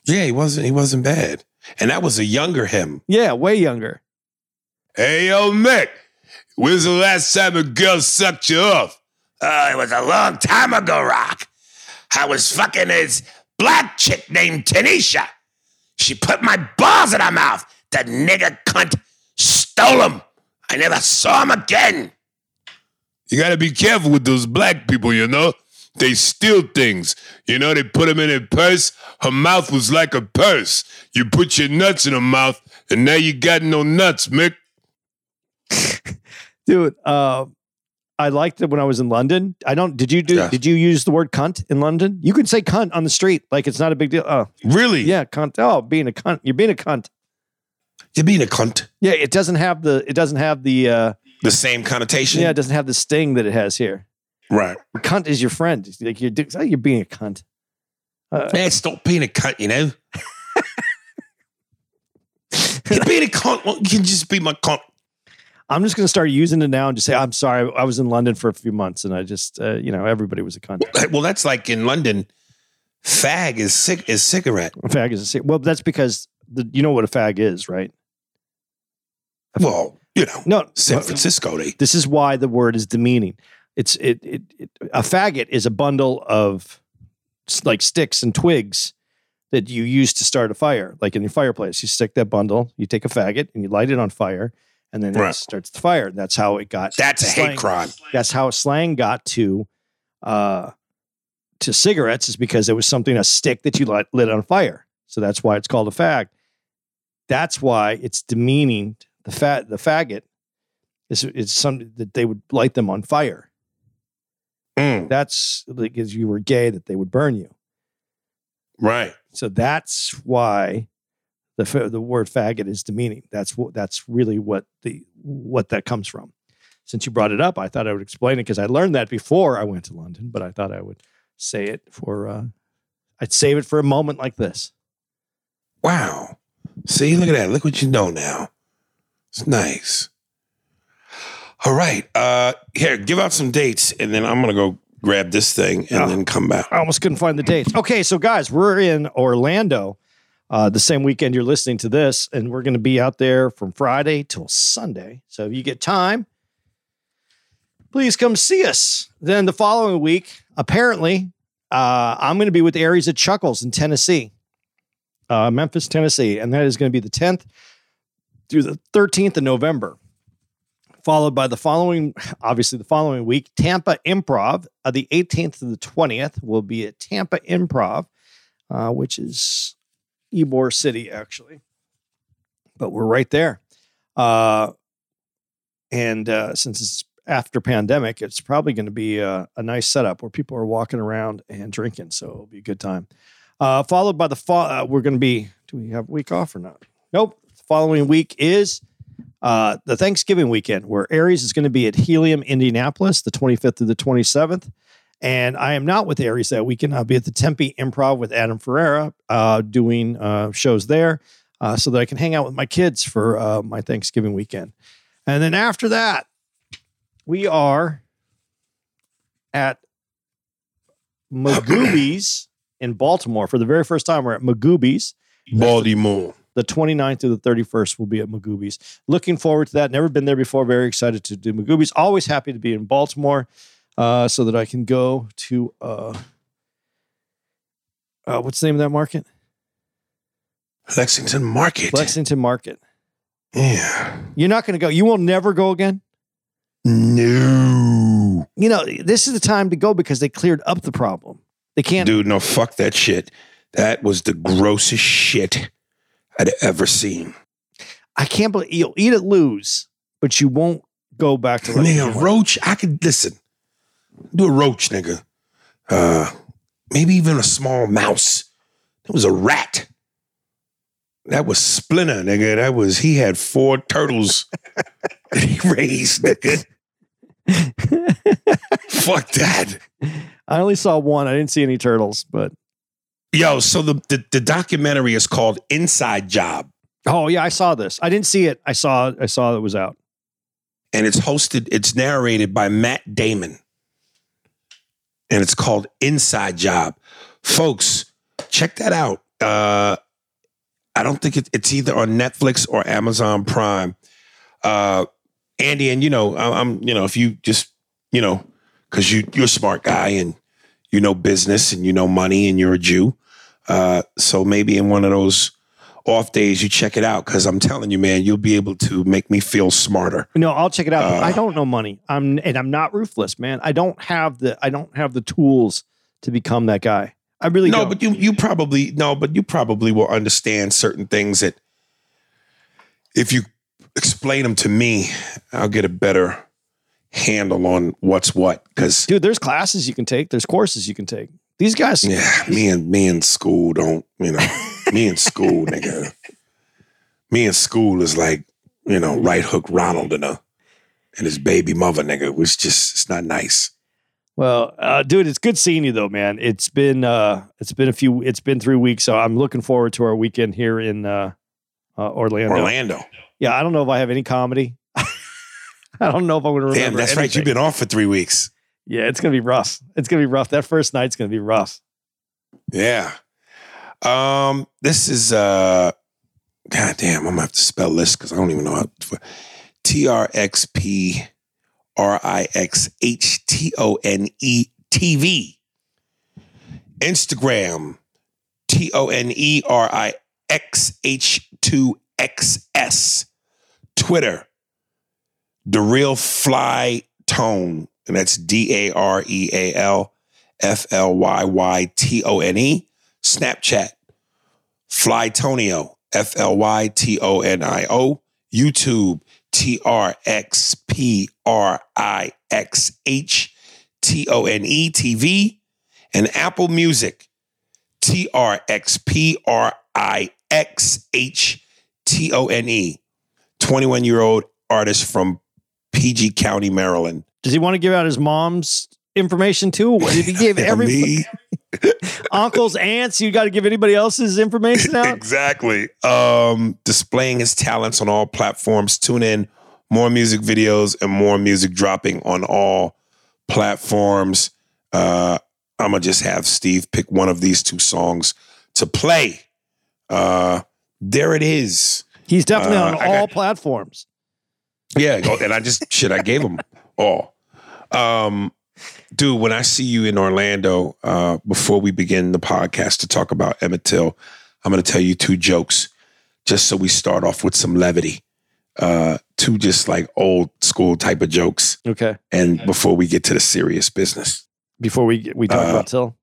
Yeah, he wasn't. He wasn't bad. And that was a younger him. Yeah, way younger. Hey, yo, Mick, when's the last time a girl sucked you off? Oh, it was a long time ago, Rock. I was fucking this black chick named Tanisha. She put my balls in her mouth. The nigger cunt stole them. I never saw him again. You gotta be careful with those black people, you know? They steal things. You know, they put them in a purse. Her mouth was like a purse. You put your nuts in her mouth, and now you got no nuts, Mick. Dude, uh I liked it when I was in London. I don't did you do Yeah. did you use the word cunt in London? You can say cunt on the street. Like it's not a big deal. Oh, Really? yeah, cunt. Oh, being a cunt. You're being a cunt. You're being a cunt. Yeah, it doesn't have the it doesn't have the uh The same connotation. yeah, it doesn't have the sting that it has here. Right. Cunt is your friend. Like you're oh, you're being a cunt. Uh, Man, stop being a cunt, you know? You're being a cunt. Well, you can just be my cunt. I'm just gonna start using it now and just say I'm sorry. I was in London for a few months and I just uh, you know everybody was a cunt. Well, that's like in London, fag is cig- is cigarette. A fag is a ci- well. That's because the, you know what a fag is, right? Well, you know, No, San Francisco, they. This is why the word is demeaning. It's it, it, it a faggot is a bundle of like sticks and twigs that you use to start a fire. Like in your fireplace, you stick that bundle, you take a faggot and you light it on fire, and then Right. it starts the fire. That's how it got. That's a slang. hate crime. That's how slang got to uh to cigarettes is because it was something a stick that you lit, lit on fire. So that's why it's called a fag. That's why it's demeaning. The fat the faggot is it's something that they would light them on fire. Mm, That's because you were gay that they would burn you. right. So that's why the the word faggot is demeaning. That's what that's really what the what that comes from. Since you brought it up, I thought I would explain it because I learned that before I went to London, but I thought I would say it for uh, I'd save it for a moment like this. Wow. See, look at that. Look what you know now. It's nice. All right. Uh here, give out some dates and then I'm gonna go grab this thing and then come back. I almost couldn't find the dates. Okay, so guys, we're in Orlando uh, the same weekend you're listening to this, and we're going to be out there from Friday till Sunday. So if you get time, please come see us. Then the following week, apparently, uh, I'm going to be with Aries at Chuckles in Tennessee, uh, Memphis, Tennessee, and that is going to be the 10th through the 13th of November. Followed by the following, obviously, the following week, Tampa Improv, uh, the 18th to the 20th, will be at Tampa Improv, uh, which is Ybor City, actually. But we're right there. Uh, and uh, since it's after pandemic, it's probably going to be a, a nice setup where people are walking around and drinking. So it'll be a good time. Uh, followed by the fall, uh, we're going to be, do we have a week off or not? Nope. Following week is uh, the Thanksgiving weekend, where Aries is going to be at Helium, Indianapolis, the 25th to the 27th. And I am not with Aries that weekend. I'll be at the Tempe Improv with Adam Ferrara uh, doing uh, shows there uh, so that I can hang out with my kids for uh, my Thanksgiving weekend. And then after that, we are at Magooby's in Baltimore for the very first time. We're at Magooby's. Baltimore. The 29th to the 31st will be at Magooby's. Looking forward to that. Never been there before. Very excited to do Magooby's. Always happy to be in Baltimore uh, so that I can go to uh, uh, what's the name of that market? Lexington Market. Lexington Market. yeah. You're not going to go. You will never go again. No. You know, this is the time to go because they cleared up the problem. They can't. Dude, no, fuck that shit. That was the grossest shit I'd ever seen. I can't believe you'll eat it, lose, but you won't go back to Nigga, Lexington. roach, I could listen. Do a roach, nigga. Uh maybe even a small mouse. It was a rat. That was Splinter, nigga. That was he had four turtles that he raised, nigga. Fuck that. I only saw one. I didn't see any turtles, but Yo, so the, the the documentary is called Inside Job, Oh yeah, I saw this. I didn't see it. I saw I saw it was out. and it's hosted. It's narrated by Matt Damon, and it's called Inside Job. Folks, check that out. Uh, I don't think it, it's either on Netflix or Amazon Prime. Uh, Andy, and you know, I- I'm, you know, if you just, you know, because you you're a smart guy and you know business and you know money and you're a Jew, uh, so maybe in one of those off days you check it out because I'm telling you, man, you'll be able to make me feel smarter. No, I'll check it out. Uh, I don't know money. I'm and I'm not ruthless, man. I don't have the I don't have the tools to become that guy. I really No, don't. but you you probably no, but you probably will understand certain things that if you explain them to me, I'll get a better handle on what's what. Because dude, there's classes you can take. There's courses you can take. These guys, yeah, me and me in school don't you know me in school, nigga. Me in school is like you know right hook Ronald and a and his baby mother, nigga. It was just it's not nice. Well, uh, dude, it's good seeing you though, man. It's been uh, it's been a few, it's been three weeks, so I'm looking forward to our weekend here in uh, uh, Orlando. Orlando. Yeah, I don't know if I have any comedy. I don't know if I'm going to remember. Damn, that's right. You've been off for three weeks. Yeah, it's gonna be rough. It's gonna be rough. That first night's gonna be rough. Yeah. Um, this is uh God damn, I'm gonna have to spell this because I don't even know how to T R X P R I X H T O N E T V. Instagram T O N E R I X H 2 X S. Twitter, The Real Fly Tone, and that's D A R E A L F L Y Y T O N E. Snapchat, Flytonio, F L Y T O N I O. YouTube, T R X P R I X H T O N E TV. And Apple Music, T R X P R I X H T O N E. 21 year old artist from PG County, Maryland. Does he want to give out his mom's information too? If he gave every uncles, aunts, you got to give anybody else's information out. exactly. Um, displaying his talents on all platforms. Tune in. More music videos and more music dropping on all platforms. Uh, I'm gonna just have Steve pick one of these two songs to play. Uh, there it is. He's definitely Uh, on I all got- platforms. Yeah, and I just shit. I gave them all. Um, dude, when I see you in Orlando, uh, before we begin the podcast to talk about Emmett Till, I'm going to tell you two jokes, just so we start off with some levity. Uh, two just like old school type of jokes, Okay. and before we get to the serious business. Before we we talk Uh, about Till,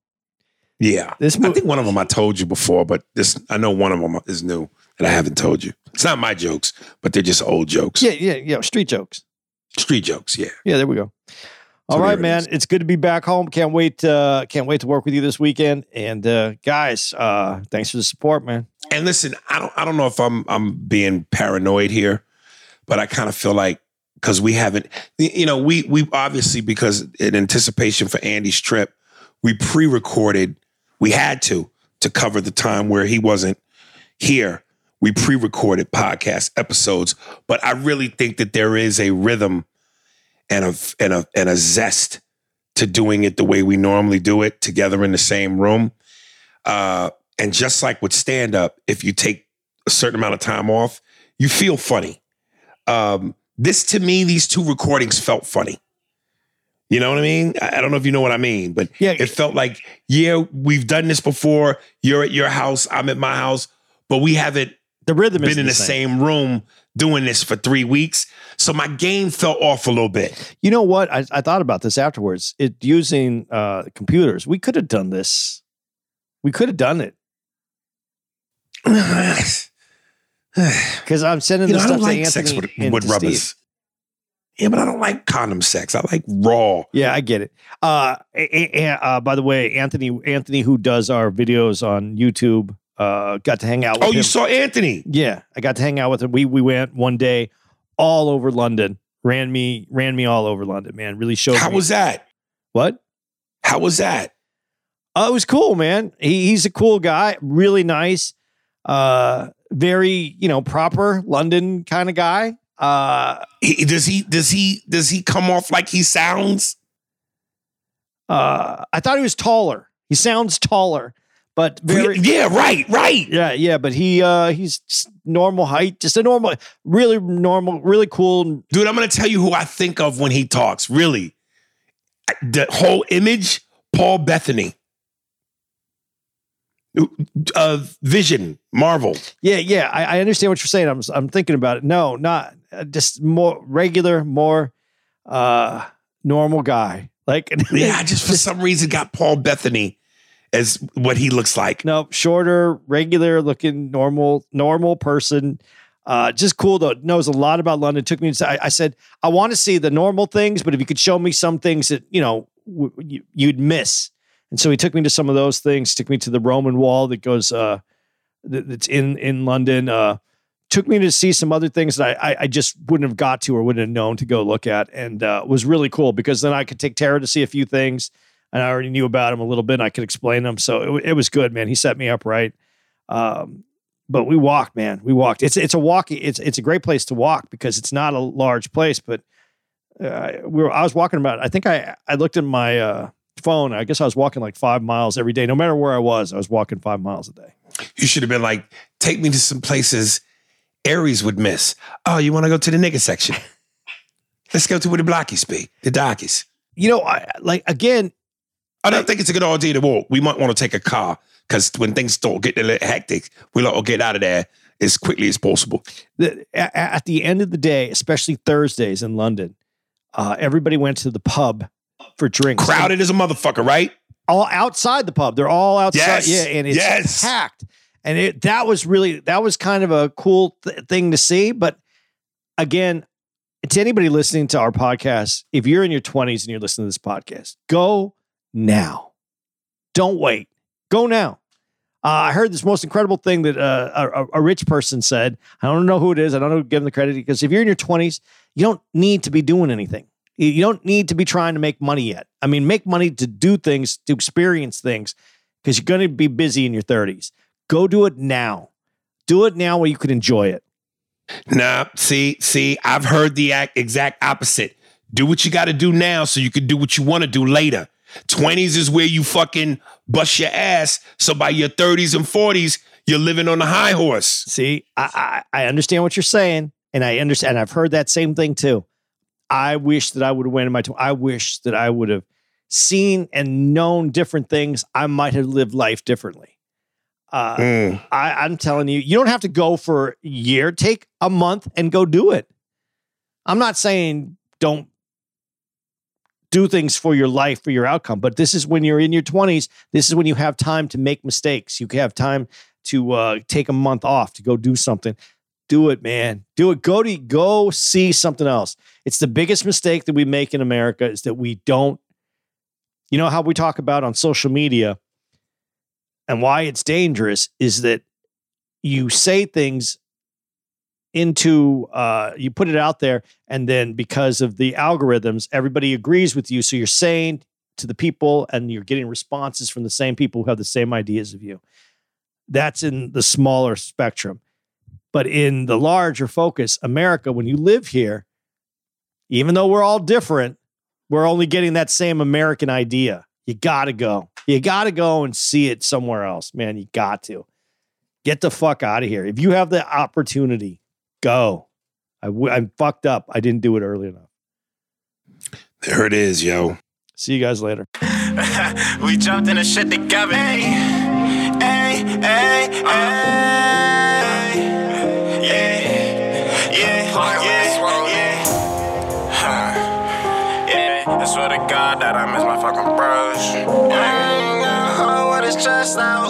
Yeah, this I think one of them I told you before, but this I know one of them is new that I haven't told you. It's not my jokes, but they're just old jokes, Yeah, yeah, yeah. Street jokes. street jokes. Yeah. Yeah, there we go. All So right, it man. It's good to be back home. Can't wait. Uh, can't wait to work with you this weekend. And uh, guys, uh, thanks for the support, man. And listen, I don't I don't know if I'm I'm being paranoid here, but I kind of feel like because we haven't you know, we we obviously because in anticipation for Andy's trip, we pre-recorded, we had to to cover the time where he wasn't here. We pre-recorded podcast episodes, but I really think that there is a rhythm and a and a and a zest to doing it the way we normally do it together in the same room. Uh and just like with stand up, if you take a certain amount of time off, you feel funny. Um, this to me, these two recordings felt funny. You know what I mean? I don't know if you know what I mean, but Yeah. it felt like, yeah, we've done this before. You're at your house, I'm at my house, but we haven't The rhythm is been in the same room doing this for three weeks. So my game fell off a little bit. You know what? I, I thought about this afterwards. It using uh, computers. We could have done this. We could have done it because I'm sending you the know, I stuff don't to like Anthony sex with, and with to Steve. rubbers. Yeah, but I don't like condom sex. I like raw. Yeah, I get it. Uh, a- a- uh, by the way, Anthony, Anthony, who does our videos on YouTube, uh, got to hang out with Oh, him. you saw Anthony. Yeah, I got to hang out with him. We we went one day all over London. Ran me ran me all over London, man. Really showed How me was that? what? How was that? Oh, it was cool, man. He, he's a cool guy, really nice, uh, very you know proper London kind of guy. Uh, He, does he does he does he come off like he sounds? uh, I thought he was taller. He sounds taller, but very yeah, right, right. yeah, yeah. But he uh, he's normal height, just a normal, really normal, really cool. Dude, I'm gonna tell you who I think of when he talks. Really, the whole image, Paul Bettany, uh, Vision, Marvel. Yeah, yeah. I, I understand what you're saying. I'm I'm thinking about it. No, not uh, just more regular, more uh, normal guy. Like Yeah, I just for some reason got Paul Bettany as what he looks like. No, shorter, regular looking, normal, normal person. Uh, just cool though. Knows a lot about London. Took me. To, I, I said I want to see the normal things, but if you could show me some things that you know w- you, you'd miss, and so he took me to some of those things. Took me to the Roman Wall that goes uh, that, that's in in London. Uh, took me to see some other things that I, I I just wouldn't have got to or wouldn't have known to go look at, and uh, was really cool because then I could take Tara to see a few things and I already knew about him a little bit. And I could explain him, so it, it was good, man. He set me up right. Um, but we walked, man. We walked. It's it's a walking. It's it's a great place to walk because it's not a large place. But uh, we were. I was walking about. I think I I looked at my uh, phone. I guess I was walking like five miles every day. No matter where I was, I was walking five miles a day. You should have been like, take me to some places Aries would miss. Oh, you want to go to the nigga section? Let's go to where the blockies be, the darkies. You know, I like again. I don't think it's a good idea to walk. We might want to take a car because when things start getting a little hectic, we'll all get out of there as quickly as possible. the, a- at the end of the day, especially Thursdays in London, uh, everybody went to the pub for drinks. Crowded as a motherfucker, right? all outside the pub. They're all outside. Yes. Yeah, and it's Yes. packed. And it that was really that was kind of a cool th- thing to see. But again, to anybody listening to our podcast, if you're in your 20s and you're listening to this podcast, go now. Don't wait. Go now. Uh, I heard this most incredible thing that uh, a, a- rich person said. I don't know who it is. I don't know who give them the credit because if you're in your 20s, you don't need to be doing anything. You- You don't need to be trying to make money yet. I mean, make money to do things, to experience things, because you're going to be busy in your 30s. Go do it now. Do it now where you can enjoy it. Nah, see, see, I've heard the exact opposite. Do what you got to do now so you can do what you want to do later. 20s is where you fucking bust your ass. So by your 30s and 40s, you're living on a high horse. See, I, I, I understand what you're saying, and I understand. And I've heard that same thing too. I wish that I would have went in my. Tw- I wish that I would have seen and known different things. I might have lived life differently. Uh, Mm. I, I'm telling you, you don't have to go for a year. Take a month and go do it. I'm not saying don't do things for your life, for your outcome, but this is when you're in your 20s. This is when you have time to make mistakes. You have time to uh, take a month off to go do something. Do it, man. Do it. Go to go see something else. It's the biggest mistake that we make in America is that we don't. You know how we talk about on social media and why it's dangerous is that you say things into uh, you put it out there and then because of the algorithms everybody agrees with you. So you're saying to the people and you're getting responses from the same people who have the same ideas of you. That's in the smaller spectrum. But in the larger focus america when you live here even though we're all different we're only getting that same american idea. You gotta go. You gotta go and see it somewhere else. Man you got to. Get the fuck out of here. If you have the opportunity go I w- i'm fucked up i didn't do it early enough There it is, yo. see you guys later we jumped in the shit together. Hey, hey, hey, hey. Yeah, yeah, yeah, yeah. I swear to God that I miss my fucking bros. Yeah, what is just out?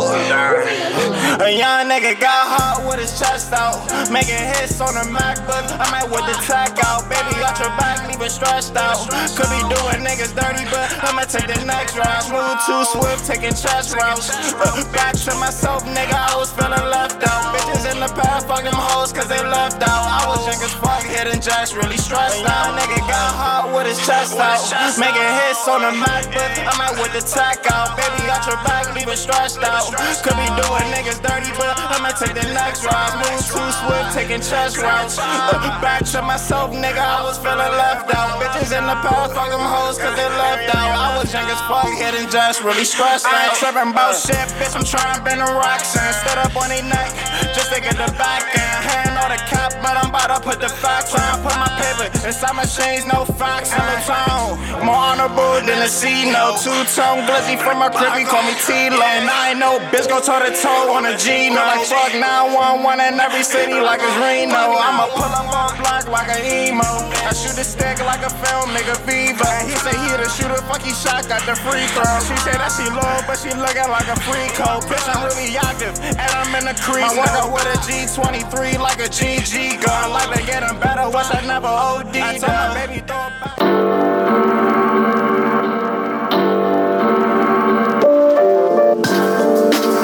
A young nigga got hot with his chest out. Making hits on the MacBook. I might with the tech out. Baby, got your back, leave it stretched out. Could be doing niggas dirty, but I'ma take the next round. Move too swift, taking chest routes. Uh, back to myself, nigga, I was feeling left out. Bitches in the past, fuck them hoes, cause they left out. I was young as fuck, hitting jacks, really stressed out. Nigga got hot with his chest out. Making hits on the MacBook, I'm out with the tack out. Baby, got your back, leave it stretched out. Could be doing niggas dirty, but I'ma take the next ride. Move too swift, taking chest routes. Uh, back to myself, nigga, I was feeling left out. Bitches in the past, fuck them hoes, cause they left out. I was young as fuck, hitting just really stressed out. I ain't tripping about shit, bitch, I'm trying to bend the rocks and stood up on their neck just to get the back end. Hand on the cap, but I'm about to put the facts on. Put my paper inside my machines, no facts in the tone. More honorable than a C note. Two tone glizzy from my crib, he call me T-Lo. And I ain't no bitch, go toe to toe on a G note. Like fuck 911 in every city like it's Reno. I'ma pull up on block like an emo. I shoot a stick like a film, nigga Viva. And he say he the shooter, fuck he shot, got the free throw. She say that she low, but she looking like a free code. Bitch, I'm really active, and I'm in the crease. I out with a G23 like a GG gun. Life been getting better, wish I never OD. I told my baby throw it back.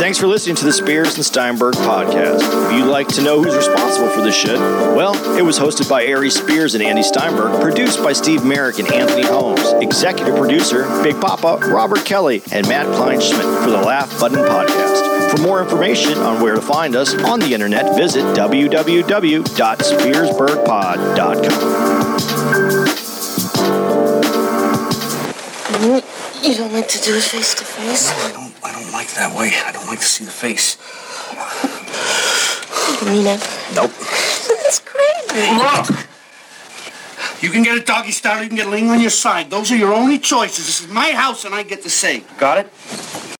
Thanks for listening to the Spears and Steinberg podcast. If you'd like to know who's responsible for this shit, well, it was hosted by Aries Spears and Andy Steinberg, produced by Steve Merrick and Anthony Holmes, executive producer Big Papa Robert Kelly and Matt Kleinschmidt for the Laugh Button podcast. For more information on where to find us on the internet, visit www.spearsbergpod.com. You don't like to do it face to face? I don't. Like that way. I don't like to see the face. Me never. Nope. That's crazy. Look. You can get a doggy style. You can get laying on your side. Those are your only choices. This is my house, and I get to say. Got it?